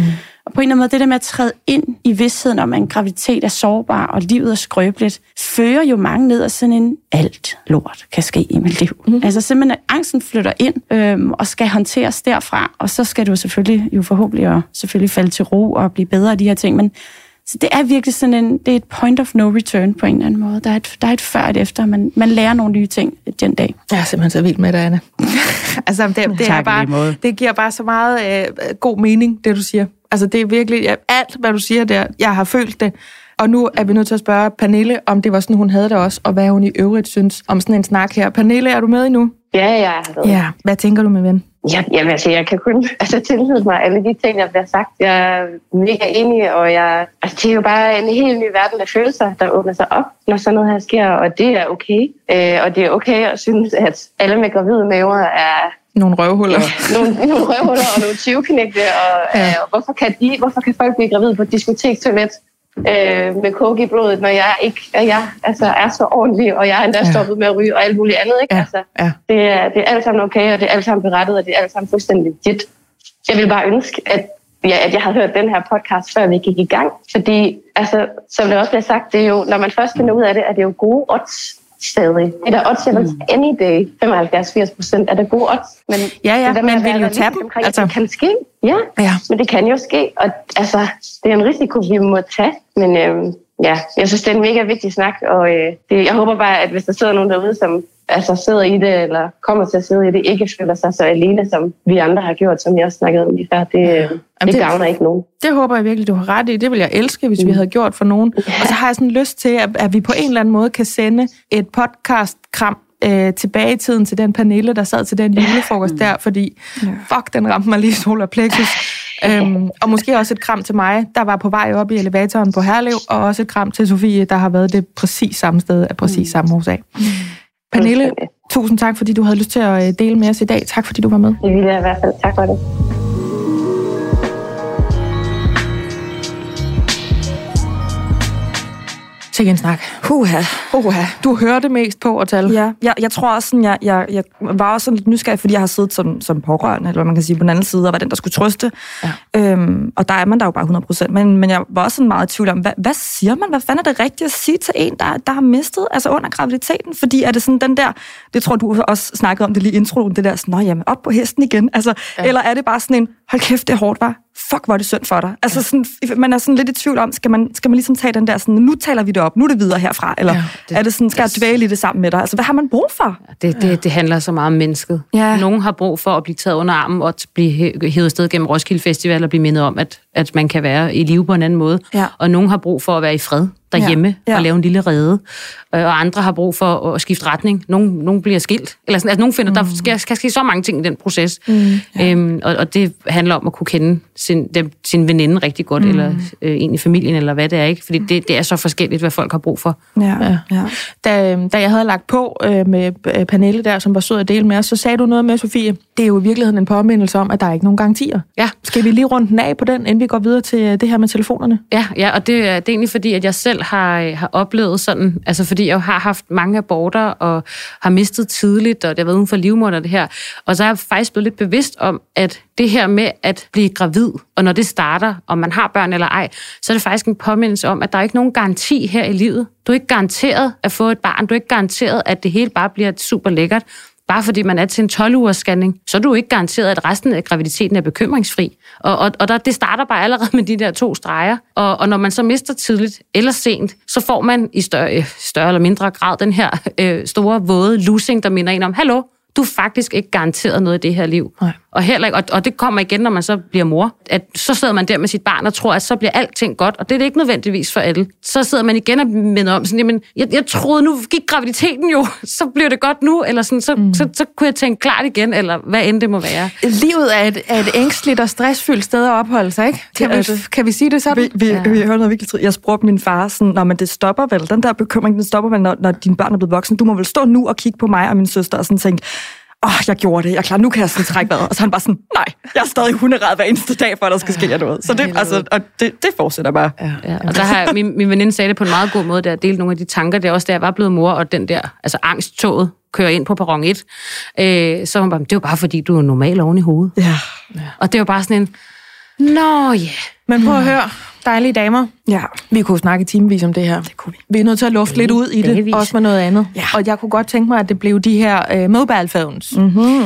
Og på en eller anden måde, det der med at træde ind i vidstheden om, at en graviditet er sårbar, og livet er skrøbeligt, fører jo mange ned og sådan en alt lort kan ske i mit liv. Mm. Altså simpelthen, at angsten flytter ind øhm, og skal håndteres derfra, og så skal du selvfølgelig jo forhåbentlig og selvfølgelig falde til ro og blive bedre af de her ting, men så det er virkelig sådan en, det er et point of no return på en eller anden måde. Der er et, der er et før og et efter. Man, man lærer nogle nye ting den dag. Jeg er simpelthen så vild med dig, Anne. <laughs> altså, det, det, er bare, det giver bare så meget øh, god mening, det du siger. Altså, det er virkelig ja, alt, hvad du siger der. Jeg har følt det. Og nu er vi nødt til at spørge Pernille, om det var sådan, hun havde det også, og hvad hun i øvrigt synes om sådan en snak her. Pernille, er du med endnu? Ja, jeg er med. Ja, hvad tænker du med ven? Ja, jamen, altså, jeg kan kun <laughs> altså, tilhøde mig alle de ting, der bliver sagt. Jeg er mega enig, og jeg, altså, det er jo bare en helt ny verden af følelser, der åbner sig op, når sådan noget her sker, og det er okay. Øh, og det er okay at synes, at alle med gravide maver er nogle røvhuller. Nogle, nogle røvhuller og nogle tyveknægte, og, ja. øh, hvorfor, kan de, hvorfor kan folk blive gravide på et diskotektoilet øh, med coke i blodet, når jeg ikke jeg, altså, er så ordentlig, og jeg er endda ja. stoppet med at ryge og alt muligt andet. Ikke? Ja. Altså, ja. det, er, det er alt sammen okay, og det er alt sammen berettet, og det er alt sammen fuldstændig legit. Jeg vil bare ønske, at, ja, at jeg havde hørt den her podcast, før vi gik i gang. Fordi, altså, som det også bliver sagt, det er jo, når man først finder ud af det, er det jo gode odds stadig. Det er odds mm. any day, 75-80 procent, er det gode odds. Men ja, ja, det man vil jo tage dem. Altså. Det kan ske, ja, ja, men det kan jo ske, og altså, det er en risiko, vi må tage, men øhm, ja, jeg synes, det er en mega vigtig snak, og øh, det, jeg håber bare, at hvis der sidder nogen derude, som altså, sidder i det, eller kommer til at sidde i det, ikke føler sig så alene, som vi andre har gjort, som jeg også snakkede om lige før. Det, ja. det, det gavner ikke nogen. Det håber jeg virkelig, du har ret i. Det vil jeg elske, hvis mm. vi havde gjort for nogen. Ja. Og så har jeg sådan lyst til, at, at vi på en eller anden måde kan sende et podcast-kram øh, tilbage i tiden til den Pernille, der sad til den julefrokost ja. der, fordi ja. fuck, den ramte mig lige solar plexus. <laughs> øhm, og måske også et kram til mig, der var på vej op i elevatoren på Herlev, og også et kram til Sofie, der har været det præcis samme sted af præcis mm. samme årsag. Mm. Pernille, tusind tak, fordi du havde lyst til at øh, dele med os i dag. Tak, fordi du var med. Det vil jeg i hvert fald. Tak for det. Til en snak. Huha. Uha, du hørte mest på at tale. Ja, jeg, jeg tror også, sådan, jeg, jeg, jeg var også sådan lidt nysgerrig, fordi jeg har siddet som, som pårørende, eller man kan sige, på den anden side, og var den, der skulle trøste. Ja. Øhm, og der er man der jo bare 100 procent. Men, men jeg var også sådan meget i tvivl om, hvad, hvad siger man? Hvad fanden er det rigtigt at sige til en, der, der har mistet, altså under graviditeten? Fordi er det sådan den der, det tror du også snakkede om det lige i introen, det der sådan, nå jamen, op på hesten igen. Altså, ja. Eller er det bare sådan en, hold kæft, det er hårdt, var fuck, hvor er det synd for dig. Altså, sådan, man er sådan lidt i tvivl om, skal man, skal man ligesom tage den der, sådan, nu taler vi det op, nu er det videre herfra, eller ja, det, er det sådan, skal jeg dvæle i det sammen med dig? Altså, hvad har man brug for? Det, det, det handler så meget om mennesket. Ja. Nogen har brug for at blive taget under armen og blive hævet sted gennem Roskilde Festival og blive mindet om, at, at man kan være i live på en anden måde. Ja. Og nogen har brug for at være i fred derhjemme ja, ja. og lave en lille rede. Øh, og andre har brug for at skifte retning. Nogle, nogle bliver skilt. Eller sådan, altså, nogle finder, mm. der skal, skal ske så mange ting i den proces. Mm, ja. øhm, og, og det handler om at kunne kende sin, dem, sin veninde rigtig godt, mm. eller øh, en i familien, eller hvad det er. ikke Fordi det, det er så forskelligt, hvad folk har brug for. Ja, ja. Ja. Da, da jeg havde lagt på øh, med øh, Pernille der, som var sød at dele med os, så sagde du noget med, Sofie, det er jo i virkeligheden en påmindelse om, at der er ikke nogen garantier. Ja. Skal vi lige runde den af på den, inden vi går videre til øh, det her med telefonerne? Ja, ja og det, det er egentlig fordi, at jeg selv har, øh, har oplevet sådan, altså fordi jeg har haft mange aborter og har mistet tidligt, og det har været uden for livmoder det her. Og så er jeg faktisk blevet lidt bevidst om, at det her med at blive gravid, og når det starter, om man har børn eller ej, så er det faktisk en påmindelse om, at der er ikke nogen garanti her i livet. Du er ikke garanteret at få et barn. Du er ikke garanteret, at det hele bare bliver super lækkert bare fordi man er til en 12-ugers scanning, så er du ikke garanteret, at resten af graviditeten er bekymringsfri. Og, og, og der, det starter bare allerede med de der to streger. Og, og når man så mister tidligt eller sent, så får man i større, øh, større eller mindre grad den her øh, store, våde losing, der minder en om, hallo, du er faktisk ikke garanteret noget i det her liv. Nej. Og, heller ikke, og, og det kommer igen, når man så bliver mor. At så sidder man der med sit barn og tror, at så bliver alting godt, og det er det ikke nødvendigvis for alle. Så sidder man igen og minder om, sådan, jamen, jeg, jeg troede, nu gik graviditeten jo, <laughs> så bliver det godt nu, eller sådan, så, mm. så, så, så kunne jeg tænke klart igen, eller hvad end det må være. Livet er et, er et ængstligt og stressfyldt sted at opholde sig, ikke? Kan, vi, det. kan vi sige det sådan? Vi, vi, ja. vi hører noget virkelig Jeg spurgte min far sådan, når men det stopper vel, den der bekymring, den stopper vel, når, når dine børn er blevet voksne. Du må vel stå nu og kigge på mig og min søster og sådan tænke, åh, oh, jeg gjorde det, jeg er klar, nu kan jeg sådan trække vejret. Og så er han bare sådan, nej, jeg er stadig hunderad hver eneste dag, for at der skal ske noget. Så det, altså, og det, det fortsætter bare. Ja. Ja. Og der har, min, min veninde sagde det på en meget god måde, der delte nogle af de tanker, det er også, da jeg var blevet mor, og den der, altså angsttoget, kører ind på perron 1, øh, så var bare, det er jo bare fordi, du er normal oven i hovedet. Ja. ja. Og det var bare sådan en, nå ja. Yeah. Men prøv at høre, dejlige damer. Ja. Vi kunne snakke timevis om det her. Det kunne vi. Vi er nødt til at lufte lidt ud i det, det også med noget andet. Ja. Og jeg kunne godt tænke mig, at det blev de her uh, mobile phones. Mm-hmm.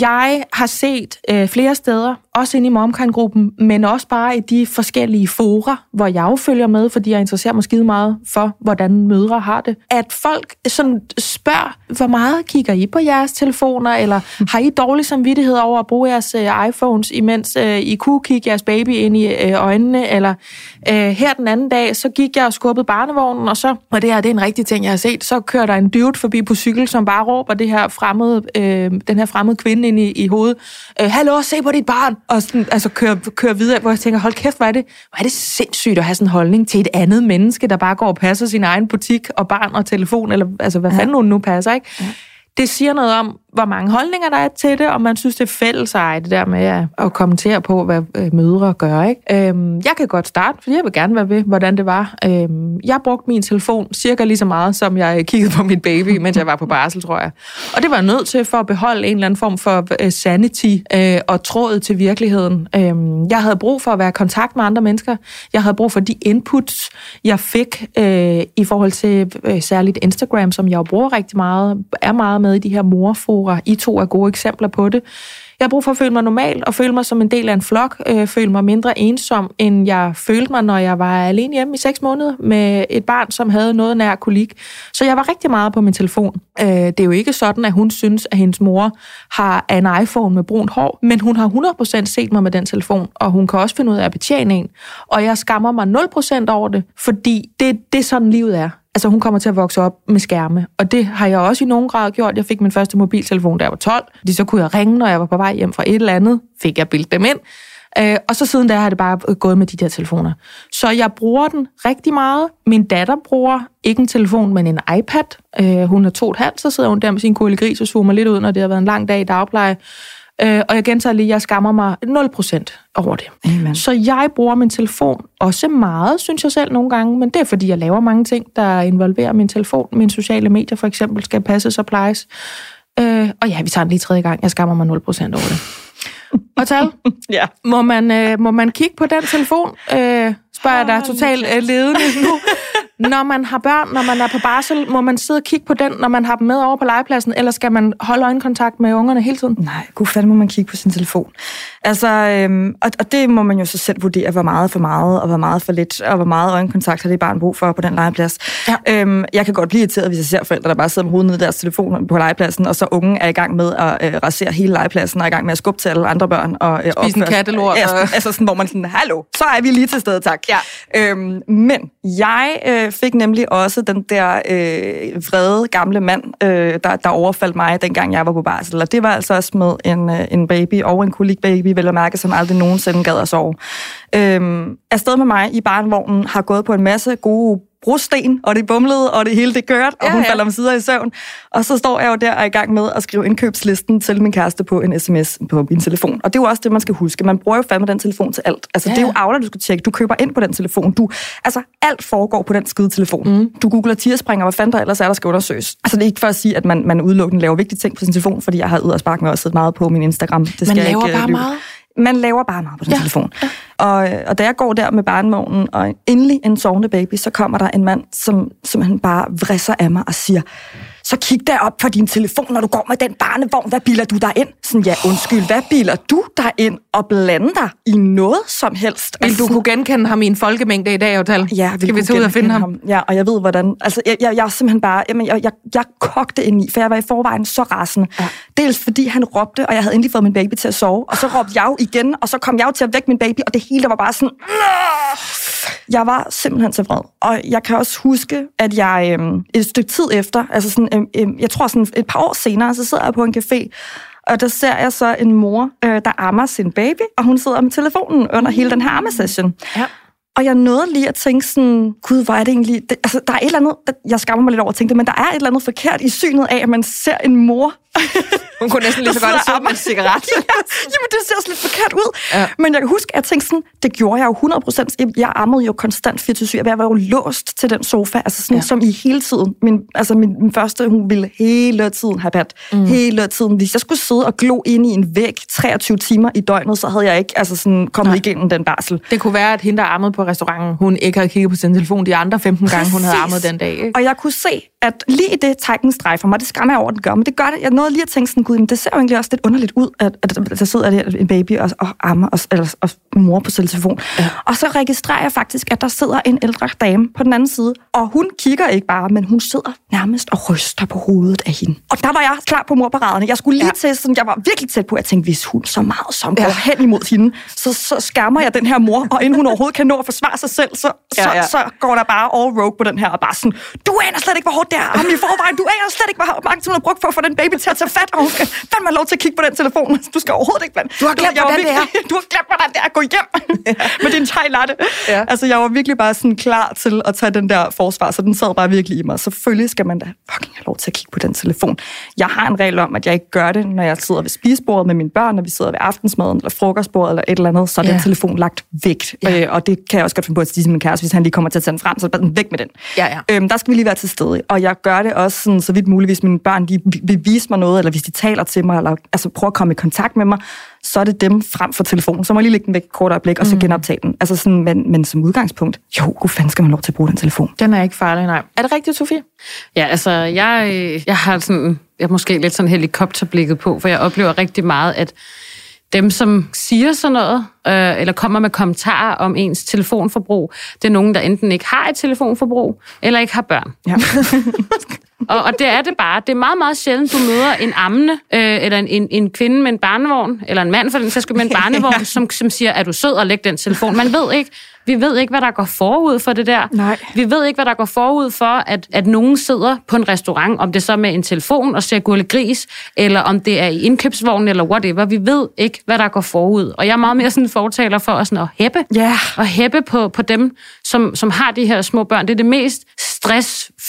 Jeg har set uh, flere steder, også inde i momkan-gruppen, men også bare i de forskellige fora, hvor jeg jo følger med, fordi jeg interesserer mig skide meget for, hvordan mødre har det, at folk sådan spørger, hvor meget kigger I på jeres telefoner, eller har I dårlig samvittighed over at bruge jeres uh, iPhones, imens uh, I kunne kigge jeres baby ind i uh, øjnene, eller uh, her den anden dag, så gik jeg og skubbede barnevognen, og så, og det her det er en rigtig ting, jeg har set, så kører der en dude forbi på cykel, som bare råber det her fremmede, øh, den her fremmede kvinde ind i, i hovedet. Øh, Hallo, se på dit barn! Og sådan, altså kører, kører videre, hvor jeg tænker, hold kæft, hvor er, det, hvor er det sindssygt at have sådan en holdning til et andet menneske, der bare går og passer sin egen butik og barn og telefon, eller altså hvad ja. fanden hun nu passer, ikke? Ja. Det siger noget om, hvor mange holdninger der er til det, og man synes, det er fælles ej, det der med at, at kommentere på, hvad mødre gør. Ikke? Øhm, jeg kan godt starte, for jeg vil gerne være ved, hvordan det var. Øhm, jeg brugte min telefon cirka lige så meget, som jeg kiggede på min baby, mens jeg var på barsel, tror jeg. Og det var jeg nødt til for at beholde en eller anden form for øh, sanity øh, og trådet til virkeligheden. Øhm, jeg havde brug for at være i kontakt med andre mennesker. Jeg havde brug for de inputs, jeg fik øh, i forhold til øh, særligt Instagram, som jeg jo bruger rigtig meget, er meget med i de her morfor fora. I to er gode eksempler på det. Jeg har brug for at føle mig normal og føle mig som en del af en flok, øh, føle mig mindre ensom, end jeg følte mig, når jeg var alene hjemme i seks måneder med et barn, som havde noget nær kolik. Så jeg var rigtig meget på min telefon. Øh, det er jo ikke sådan, at hun synes, at hendes mor har en iPhone med brunt hår, men hun har 100% set mig med den telefon, og hun kan også finde ud af at betjene en. Og jeg skammer mig 0% over det, fordi det, det er sådan, livet er. Altså hun kommer til at vokse op med skærme, og det har jeg også i nogen grad gjort. Jeg fik min første mobiltelefon, da jeg var 12, fordi så kunne jeg ringe, når jeg var på vej hjem fra et eller andet, fik jeg bildt dem ind. Øh, og så siden da har det bare gået med de der telefoner. Så jeg bruger den rigtig meget. Min datter bruger ikke en telefon, men en iPad. Øh, hun er to og et halvt, så sidder hun der med sin gris og zoomer lidt ud, når det har været en lang dag i dagpleje. Øh, og jeg gentager lige, jeg skammer mig 0% over det. Amen. Så jeg bruger min telefon også meget, synes jeg selv nogle gange, men det er fordi, jeg laver mange ting, der involverer min telefon. Mine sociale medier for eksempel skal passes og plejes. Øh, og ja, vi tager den lige tredje gang. Jeg skammer mig 0% over det. <laughs> Og tal, ja. må, man, øh, må man kigge på den telefon? Øh, spørger jeg dig totalt øh, ledende nu. <laughs> når man har børn, når man er på barsel, må man sidde og kigge på den, når man har dem med over på legepladsen, eller skal man holde øjenkontakt med ungerne hele tiden? Nej, gud fanden må man kigge på sin telefon. Altså, øhm, og, og det må man jo så selv vurdere, hvor meget for meget, og hvor meget for lidt, og hvor meget øjenkontakt har det barn brug for på den legeplads. Ja. Øhm, jeg kan godt blive irriteret, hvis jeg ser forældre, der bare sidder med hovedet ned i deres telefon på legepladsen, og så ungen er i gang med at øh, rasere hele legepladsen, og er i gang med at skubbe til alle andre børn. Og, øh, Spise en kattelort. Ja, altså sådan, hvor man sådan, hallo, så er vi lige til stede, tak. Ja. Øhm, men jeg øh, fik nemlig også den der øh, vrede gamle mand, øh, der, der overfaldt mig, dengang jeg var på barsel. Og det var altså også med en, øh, en baby og en kolikbaby, vel at mærke, som aldrig nogensinde gad at sove. Øhm, afsted med mig i barnvognen har gået på en masse gode brosten, og det bumlede, og det hele det kørte, og ja, hun ja. falder om sider i søvn. Og så står jeg jo der og er i gang med at skrive indkøbslisten til min kæreste på en sms på min telefon. Og det er jo også det, man skal huske. Man bruger jo fandme den telefon til alt. Altså, ja. det er jo Aula, du skal tjekke. Du køber ind på den telefon. Du, altså, alt foregår på den skide telefon. Mm. Du googler tierspringer, hvad fanden der ellers er, der skal undersøges. Altså, det er ikke for at sige, at man, man udelukkende laver vigtige ting på sin telefon, fordi jeg har ud og sparke med også meget på min Instagram. Det skal man laver ikke, bare lyve. meget man laver bare meget på den ja. telefon. Ja. Og, og da jeg går der med barnvognen, og endelig en sovende baby, så kommer der en mand, som simpelthen bare vrisser af mig og siger, så kig der op på din telefon, når du går med den barnevogn. Hvad biler du der ind? Sådan, ja, undskyld, hvad biler du der ind og blander dig i noget som helst? Vil du kunne genkende ham i en folkemængde i dag, Hotel? Ja, vil Skal vi tage ud og finde ham? ham? Ja, og jeg ved, hvordan... Altså, jeg, jeg, jeg er simpelthen bare... Jamen, jeg, jeg, jeg kogte ind i, for jeg var i forvejen så rasende. Ja. Dels fordi han råbte, og jeg havde endelig fået min baby til at sove, og så råbte jeg jo igen, og så kom jeg jo til at vække min baby, og det hele var bare sådan... Jeg var simpelthen så vred. Og jeg kan også huske, at jeg øhm, et stykke tid efter, altså sådan, øhm, øhm, jeg tror sådan et par år senere, så sidder jeg på en café, og der ser jeg så en mor, øh, der ammer sin baby, og hun sidder med telefonen under hele den her ammesession. Ja. Og jeg nåede lige at tænke sådan, gud, hvor er det egentlig... Det, altså, der er et eller andet, jeg skammer mig lidt over at tænke det, men der er et eller andet forkert i synet af, at man ser en mor, hun kunne næsten lige så godt have en cigaret. <laughs> ja, jamen, det ser også lidt forkert ud. Ja. Men jeg kan huske, at jeg tænkte sådan, det gjorde jeg jo 100 procent. Jeg ammede jo konstant 24 Jeg var jo låst til den sofa, altså sådan, ja. som i hele tiden. Min, altså min, min første, hun ville hele tiden have pat. Mm. Hele tiden. Hvis jeg skulle sidde og glo ind i en væg 23 timer i døgnet, så havde jeg ikke altså sådan, kommet Nej. igennem den barsel. Det kunne være, at hende, der ammede på restauranten, hun ikke havde kigget på sin telefon de andre 15 gange, hun havde ammet den dag. Ikke? Og jeg kunne se, at lige det trækken strejfer mig, det skammer jeg over, den gør, men det gør det. Jeg nåede lige at tænke sådan, gud, men det ser jo egentlig også lidt underligt ud, at, at der sidder der en baby og, og ammer og, eller, og mor på telefon. Ja. Og så registrerer jeg faktisk, at der sidder en ældre dame på den anden side, og hun kigger ikke bare, men hun sidder nærmest og ryster på hovedet af hende. Og der var jeg klar på morparaderne. Jeg skulle lige ja. til, sådan, jeg var virkelig tæt på, at jeg tænkte, hvis hun så meget som ja. går hen imod hende, så, så skærmer jeg den her mor, og inden hun overhovedet kan nå at forsvare sig selv, så, ja, ja. så, så går der bare all rogue på den her, og bare sådan, du aner slet ikke, hvor hårdt det er, i forvejen, du aner slet ikke, hvor mange timer du har brugt for at få den baby til at tage fat, og hun skal fandme have lov til at kigge på den telefon. Du skal overhovedet ikke blande. Du har glemt, hvordan det er. <laughs> Du har glemt, hvordan det er at gå hjem med din thai latte. Ja. Altså, jeg var virkelig bare sådan klar til at tage den der forsvar, så den sad bare virkelig i mig. Selvfølgelig skal man da fucking have lov til at kigge på den telefon. Jeg har en regel om, at jeg ikke gør det, når jeg sidder ved spisebordet med mine børn, når vi sidder ved aftensmaden eller frokostbordet eller et eller andet, så er ja. den telefon lagt væk. Ja. Øh, og det kan jeg også godt finde på at sige til min kæreste, hvis han lige kommer til at tage den frem, så den væk med den. Ja, ja. Øhm, der skal vi lige være til stede. Og jeg gør det også sådan, så vidt muligt, hvis mine børn de vil vise mig noget, eller hvis de taler til mig, eller altså, prøver at komme i kontakt med mig, så er det dem frem for telefonen. Så må jeg lige lægge den væk et kort øjeblik, og så mm. genoptage den. Altså sådan, men, men som udgangspunkt, jo, god fanden skal man lov til at bruge den telefon. Den er ikke farlig, nej. Er det rigtigt, Sofie? Ja, altså, jeg, jeg har sådan, jeg har måske lidt sådan helikopterblikket på, for jeg oplever rigtig meget, at dem, som siger sådan noget, øh, eller kommer med kommentarer om ens telefonforbrug, det er nogen, der enten ikke har et telefonforbrug, eller ikke har børn. Ja. <laughs> Og, og det er det bare. Det er meget, meget sjældent, du møder en ammende, øh, eller en, en, en kvinde med en barnevogn, eller en mand for den sags med en <laughs> barnevogn, som, som siger, er du sød og læg den telefon. Man ved ikke, vi ved ikke, hvad der går forud for det der. Nej. Vi ved ikke, hvad der går forud for, at, at nogen sidder på en restaurant, om det så med en telefon og ser gurle gris, eller om det er i indkøbsvognen, eller whatever. Vi ved ikke, hvad der går forud. Og jeg er meget mere sådan fortaler for at, sådan at hæppe, Ja. og hæppe på, på dem, som, som har de her små børn. Det er det mest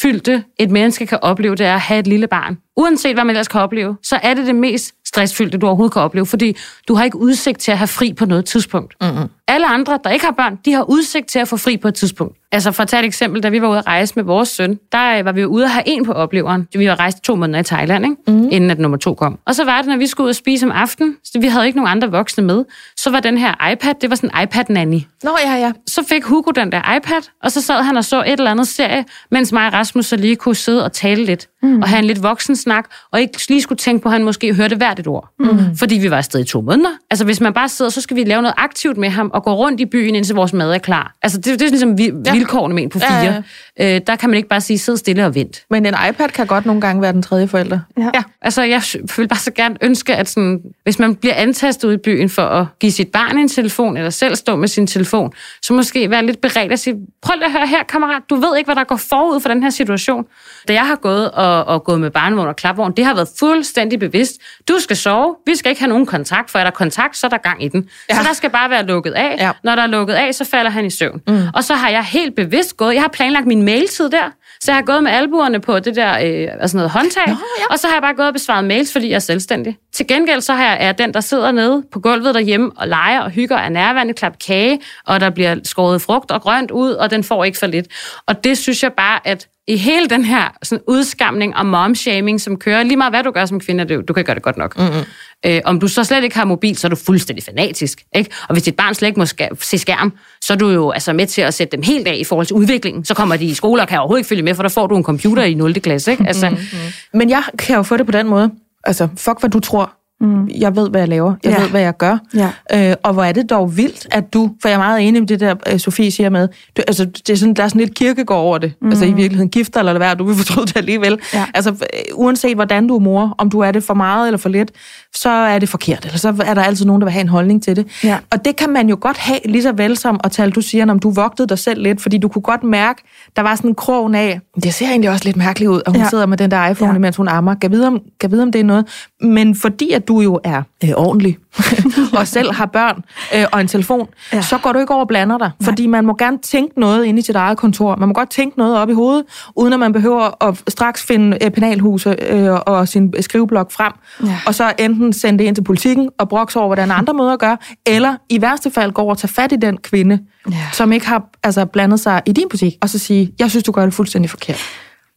fyldte, et menneske kan opleve, det er at have et lille barn. Uanset hvad man ellers kan opleve, så er det det mest stressfyldte, du overhovedet kan opleve, fordi du har ikke udsigt til at have fri på noget tidspunkt. Mm-hmm. Alle andre, der ikke har børn, de har udsigt til at få fri på et tidspunkt. Altså for at tage et eksempel, da vi var ude at rejse med vores søn, der øh, var vi jo ude at have en på opleveren. Vi var rejst to måneder i Thailand, ikke? Mm. inden at nummer to kom. Og så var det, når vi skulle ud og spise om aftenen, så vi havde ikke nogen andre voksne med, så var den her iPad, det var sådan en iPad-nanny. Nå, ja, ja. Så fik Hugo den der iPad, og så sad han og så et eller andet serie, mens mig og Rasmus så lige kunne sidde og tale lidt, mm. og have en lidt voksen snak, og ikke lige skulle tænke på, at han måske hørte hvert et ord. Mm. Fordi vi var afsted i to måneder. Altså hvis man bare sidder, så skal vi lave noget aktivt med ham, og gå rundt i byen, indtil vores mad er klar. Altså det, det er ligesom vi, ja. vilkårene med en på fire. Ja, ja. Øh, der kan man ikke bare sige, sid stille og vent. Men en iPad kan godt nogle gange være den tredje forælder. Ja. Ja, altså jeg vil bare så gerne ønske, at sådan, hvis man bliver antastet ud i byen for at give sit barn en telefon, eller selv stå med sin telefon, så måske være lidt beredt og sige, prøv lige at høre her, kammerat, du ved ikke, hvad der går forud for den her situation. Da jeg har gået og, og gået med barnevogn og klapvogn, det har været fuldstændig bevidst. Du skal sove, vi skal ikke have nogen kontakt, for er der kontakt, så er der gang i den. Ja. Så der skal bare være lukket af. Ja. Når der er lukket af, så falder han i søvn. Mm. Og så har jeg helt bevidst gået, jeg har planlagt min mailtid der, så jeg har gået med albuerne på det der øh, altså noget håndtag, ja. og så har jeg bare gået og besvaret mails, fordi jeg er selvstændig. Til gengæld så har jeg, er jeg den, der sidder nede på gulvet derhjemme og leger og hygger af nærværende, klap kage, og der bliver skåret frugt og grønt ud, og den får ikke for lidt. Og det synes jeg bare, at i hele den her sådan, udskamning og momshaming, som kører, lige meget hvad du gør som kvinde, du, du kan gøre det godt nok. Mm-hmm. Øh, om du så slet ikke har mobil, så er du fuldstændig fanatisk. Ikke? Og hvis dit barn slet ikke må ska- se skærm, så er du jo altså med til at sætte dem helt af i forhold til udviklingen. Så kommer de i skole og kan overhovedet ikke følge med, for der får du en computer i 0. klasse. Ikke? Altså, mm-hmm. Men jeg kan jo få det på den måde. Altså, fuck hvad du tror. Mm. Jeg ved, hvad jeg laver. Jeg Ja. ved, hvad jeg gør. Ja. Øh, og hvor er det dog vildt, at du... For jeg er meget enig med det der, øh, Sofie siger med. Du, altså, det er sådan, der er sådan lidt kirkegård over det. Mm. Altså i virkeligheden gifter eller hvad, du vil fortryde det alligevel. Ja. Altså øh, uanset hvordan du er mor, om du er det for meget eller for lidt, så er det forkert. Eller så er der altid nogen, der vil have en holdning til det. Ja. Og det kan man jo godt have, lige så vel som at tale, du siger, om du vogtede dig selv lidt, fordi du kunne godt mærke, der var sådan en krogen af, det ser egentlig også lidt mærkeligt ud, at hun Ja. sidder med den der iPhone, ja. mens hun ammer. Kan vide, om, kan vide, om det er noget. Men fordi at du jo er øh, ordentlig, <laughs> og selv har børn øh, og en telefon, Ja. så går du ikke over og blander dig. Fordi man må gerne tænke noget inde i sit eget kontor. Man må godt tænke noget op i hovedet, uden at man behøver at straks finde øh, penalhuse øh, og sin skriveblok frem, Ja. og så enten sende det ind til politikken og brokse over, hvordan andre måder gør, eller i værste fald gå over og tage fat i den kvinde, Ja. som ikke har altså, blandet sig i din butik, og så sige, jeg synes, du gør det fuldstændig forkert.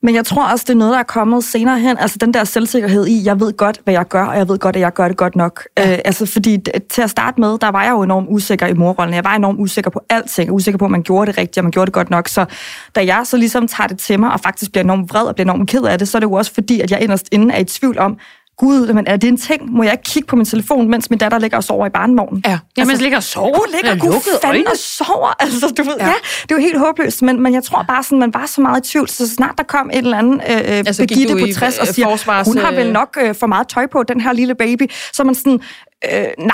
Men jeg tror også, det er noget, der er kommet senere hen. Altså den der selvsikkerhed i, jeg ved godt, hvad jeg gør, og jeg ved godt, at jeg gør det godt nok. Ja. Øh, altså fordi til at starte med, der var jeg jo enormt usikker i morrollen. Jeg var enormt usikker på alting. Usikker på, om man gjorde det rigtigt, og man gjorde det godt nok. Så da jeg så ligesom tager det til mig, og faktisk bliver enormt vred og bliver enormt ked af det, så er det jo også fordi, at jeg inderst inde er i tvivl om, Gud, men er det en ting? Må jeg ikke kigge på min telefon, mens min datter ligger og sover i barnevognen? Ja. Jamen, altså, ligger og sover. Hun ligger lukkede fanden og sover. Altså, du ved, ja. Ja. det er jo helt håbløst, men, men jeg tror bare sådan, man var så meget i tvivl, så snart der kom et eller andet øh, altså, gik Begitte du på i, 60 og øh, siger, forsvars, hun har vel øh, nok øh, for meget tøj på, den her lille baby, så man sådan, øh, nej,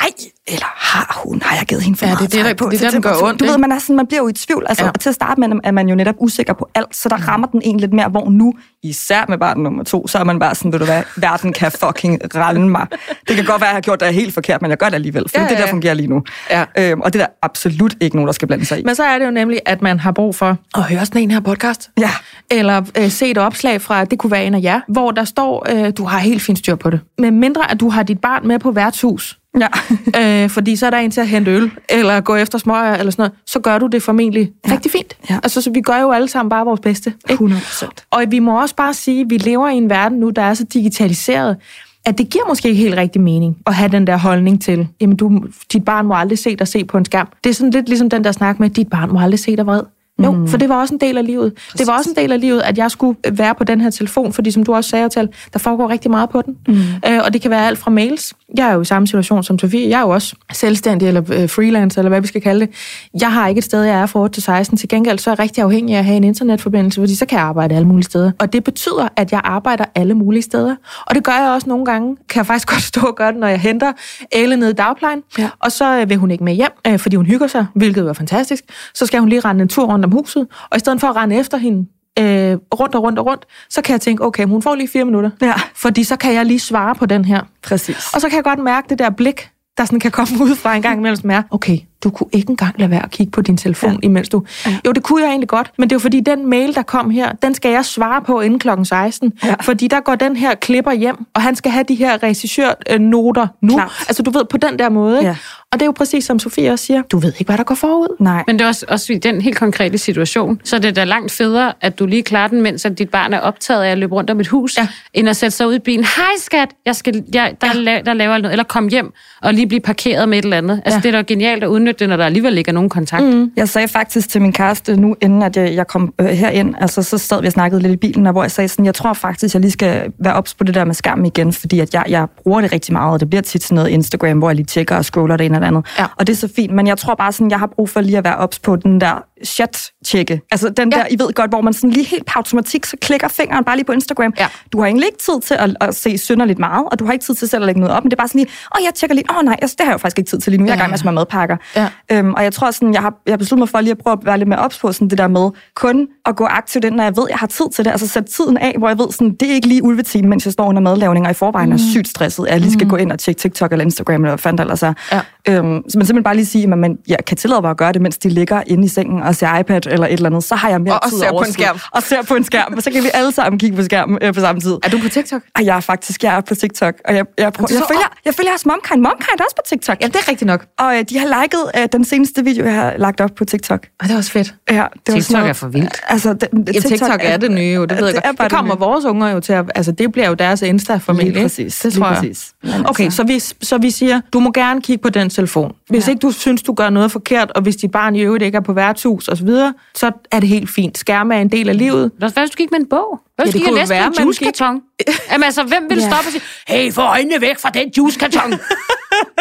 eller har hun, har jeg givet hende for Ja, det meget det, tøj der- på? det er til der, den gør ondt, Du ved, man, er sådan, man bliver jo i tvivl. Altså, Ja. ja. Til at starte med er man jo netop usikker på alt, så der rammer den en lidt mere, hvor nu, især med barn nummer to, så er man bare sådan, ved du hvad, verden kan fucking ralle mig. Det kan godt være, at jeg har gjort det helt forkert, men jeg gør det alligevel, for Ja, ja, det, der fungerer lige nu. Ja. Øhm, og det er der absolut ikke nogen, der skal blande sig i. Men så er det jo nemlig, at man har brug for at høre sådan en her podcast. Ja. Eller øh, se et opslag fra, det kunne være en af jer, hvor der står, øh, du har helt fint styr på det. Men mindre, at du har dit barn med på værtshus, Ja. <laughs> øh, fordi så er der en til at hente øl, eller gå efter smøger, eller sådan noget, så gør du det formentlig ja. rigtig fint. Ja. Altså, så vi gør jo alle sammen bare vores bedste. Ikke? 100 procent. Og vi må også bare sige, at vi lever i en verden nu, der er så digitaliseret, at det giver måske ikke helt rigtig mening at have den der holdning til, jamen du, dit barn må aldrig se dig se på en skærm. Det er sådan lidt ligesom den der snak med, at dit barn må aldrig se dig vred. Jo, mm. for det var også en del af livet. Præcis. Det var også en del af livet, at jeg skulle være på den her telefon, fordi som du også sagde til, der foregår rigtig meget på den. Mm. Øh, og det kan være alt fra mails. Jeg er jo i samme situation som Sofie. Jeg er jo også selvstændig eller øh, freelance, eller hvad vi skal kalde det. Jeg har ikke et sted, jeg er fra 8 til 16. Til gengæld så er jeg rigtig afhængig af at have en internetforbindelse, fordi så kan jeg arbejde alle mulige steder. Og det betyder, at jeg arbejder alle mulige steder. Og det gør jeg også nogle gange. Kan jeg faktisk <laughs> godt stå og gøre det, når jeg henter Elle ned i dagplejen. Ja. Og så øh, vil hun ikke med hjem, fordi hun hygger sig, hvilket var fantastisk. Så skal hun lige rende en tur rundt om huset, og i stedet for at rende efter hende øh, rundt og rundt og rundt, så kan jeg tænke, okay, hun får lige fire minutter. Ja. Fordi så kan jeg lige svare på den her. Præcis. Og så kan jeg godt mærke det der blik, der sådan kan komme <laughs> ud fra en gang imellem, som er, okay, du kunne ikke engang lade være at kigge på din telefon, ja. imens du... Ja. Jo, det kunne jeg egentlig godt, men det er jo fordi, den mail, der kom her, den skal jeg svare på inden klokken 16. Ja. Fordi der går den her klipper hjem, og han skal have de her regissørnoter nu. Klart. Altså, du ved, på den der måde. Ikke? Ja. Og det er jo præcis som Sofie også siger, du ved ikke, hvad der går forud. Nej. Men det er også, også i den helt konkrete situation, så det er da langt federe, at du lige klarer den, mens at dit barn er optaget af at løbe rundt om et hus, ja. end at sætte sig ud i bilen. Hej skat, jeg skal, jeg, der, ja. der laver noget. Eller kom hjem og lige blive parkeret med et eller andet. Altså, ja. det er da genialt at udnytte det, når der alligevel ikke er nogen kontakt. Mm. Jeg sagde faktisk til min kæreste nu, inden at jeg, jeg kom øh, herind, altså så sad vi og snakkede lidt i bilen, og hvor jeg sagde sådan, jeg tror faktisk, jeg lige skal være ops på det der med skærm igen, fordi at jeg, jeg bruger det rigtig meget, og det bliver tit sådan noget Instagram, hvor jeg lige tjekker og scroller det ene eller andet. Ja. Og det er så fint, men jeg tror bare sådan, jeg har brug for lige at være ops på den der chat-tjekke. Altså den ja. der, I ved godt, hvor man sådan lige helt på automatik, så klikker fingeren bare lige på Instagram. Ja. Du har egentlig ikke tid til at, at se synderligt meget, og du har ikke tid til selv at lægge noget op, men det er bare sådan lige, åh, jeg tjekker lige, åh nej, altså, det har jeg jo faktisk ikke tid til lige nu, jeg er i gang med at madpakker. Ja. Øhm, og jeg tror sådan, jeg har, jeg har besluttet mig for lige at prøve at være lidt mere ops på sådan det der med kun at gå aktivt ind, når jeg ved, jeg har tid til det. Altså sætte tiden af, hvor jeg ved, sådan, det er ikke lige ulvetime, mens jeg står under madlavning, og i forvejen mm. er sygt stresset, at jeg lige skal mm. gå ind og tjekke TikTok eller Instagram, eller hvad fanden ellers er. Ja. Øhm, så man simpelthen bare lige sige, at man ja, kan tillade mig at gøre det, mens de ligger inde i sengen og ser iPad eller et eller andet, så har jeg mere og, tid og ser på en skærm. Og ser på en skærm, og så kan vi alle sammen kigge på skærmen øh, på samme tid. Er du på TikTok? Og jeg er faktisk, jeg er på TikTok, og jeg, jeg, prøver, jeg, følger, jeg følger også Momkind. Momkind er også på TikTok. Ja, det er rigtigt nok. Og øh, de har liket øh, den seneste video, jeg har lagt op på TikTok. Og det er også fedt. Ja, det TikTok noget, er for vildt. Altså, det, det, ja, TikTok, TikTok er, er det nye jo, det ved jeg godt. Det, det kommer vores unger jo til at, altså det bliver jo deres Insta-familie. Lige præcis. Det tror jeg. Præcis. Okay, altså. så vi, så vi siger, du må gerne kigge på den telefon. Hvis ja. ikke du synes, du gør noget forkert, og hvis dit barn i øvrigt ikke er på værtshus osv., så, så er det helt fint. Skærme er en del af livet. Hvad hvis du gik med en bog? Hvad hvis ja, du gik og læste en juicekarton? <laughs> Jamen altså, hvem vil ja. stoppe og sige, hey, få øjnene væk fra den juicekarton? <laughs>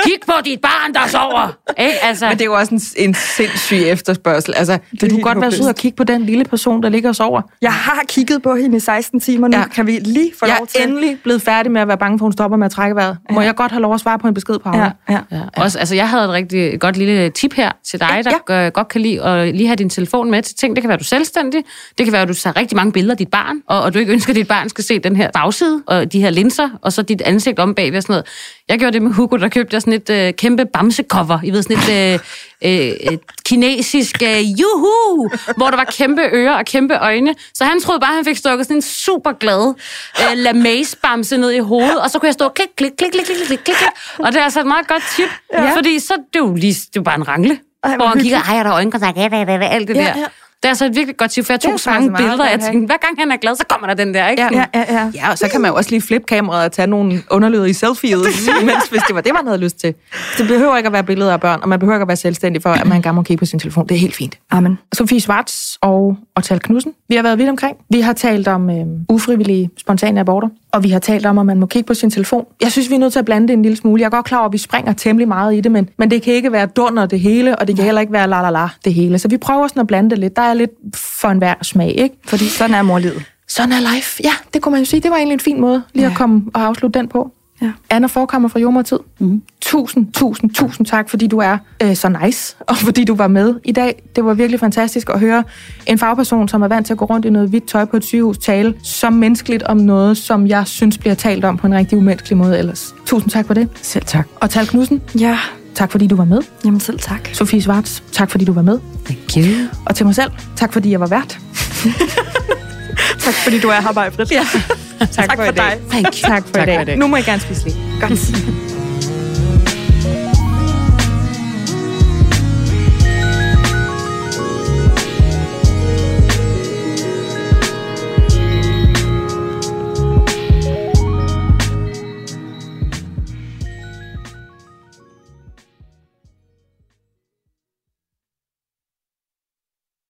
Kig på dit barn, der sover. Ikke? Altså. Men det er jo også en, en sindssyg efterspørgsel. Altså, det vil du godt være sød og kigge på den lille person, der ligger og sover? Jeg har kigget på hende i 16 timer nu. Ja. Kan vi lige få jeg lov til? Jeg er endelig blevet færdig med at være bange for, at hun stopper med at trække vejret. Ja. Må jeg godt have lov at svare på en besked på Aula? Ja. Ja. Ja. Også, altså, jeg havde et rigtig godt lille tip her til dig, der ja. godt kan lide at lige have din telefon med til ting. Det kan være, du er selvstændig. Det kan være, at du tager rigtig mange billeder af dit barn, og, og du ikke ønsker, at dit barn skal se den her bagside, og de her linser, og så dit ansigt om bagved og sådan noget. Jeg gjorde det med Hugo, der købte jeg sådan et øh, kæmpe bamsecover. I ved, sådan et øh, øh, kinesisk øh, juhu, hvor der var kæmpe ører og kæmpe øjne. Så han troede bare, at han fik stukket sådan en super glad øh, lamaze-bamse ned i hovedet, og så kunne jeg stå klik, klik, klik, klik, klik, klik, klik, klik. Og det er altså et meget godt tip, ja. fordi så det er jo lige, det er jo bare en rangle. Ej, hvor han kigger, ej, er der øjenkontakt, alt det ja, der. Ja. Det er altså et virkelig godt tip, for jeg tog så mange billeder, og jeg tænkte, hver gang han er glad, så kommer der den der, ikke? Ja, ja, ja. ja. ja og så kan man jo også lige flippe kameraet og tage nogle underlydige selfies, <laughs> mens, hvis det var det, man havde lyst til. Det behøver ikke at være billeder af børn, og man behøver ikke at være selvstændig for, at man gerne må kigge på sin telefon. Det er helt fint. Amen. Sofie Schwartz og, og Tal Knudsen. Vi har været vidt omkring. Vi har talt om øh, ufrivillige spontane aborter, og vi har talt om, at man må kigge på sin telefon. Jeg synes, vi er nødt til at blande det en lille smule. Jeg er godt klar over, at vi springer temmelig meget i det, men, men det kan ikke være dunder det hele, og det kan heller ikke være la la la det hele. Så vi prøver sådan at blande det lidt. Der er lidt for enhver smag, ikke? Fordi sådan er morlivet. Sådan er life. Ja, det kunne man jo sige. Det var egentlig en fin måde lige ja. at komme og afslutte den på. Ja. Anna Forkammer fra Jommertid. Mm. Tusind, tusind, tusind tak, fordi du er øh, så nice, og fordi du var med i dag. Det var virkelig fantastisk at høre en fagperson, som er vant til at gå rundt i noget hvidt tøj på et sygehus, tale så menneskeligt om noget, som jeg synes bliver talt om på en rigtig umenneskelig måde ellers. Tusind tak for det. Selv tak. Og Tal Knudsen. Ja. Tak fordi du var med. Jamen selv tak. Sofie Schwartz, tak fordi du var med. Thank you. Og til mig selv, tak fordi jeg var vært. <laughs> tak fordi du er her, Majbrit. Ja. <laughs> tak, tak for, for dig. Thank you. Tak for, tak i dag. for i dag. Nu må I gerne spise lige. Godt. <laughs>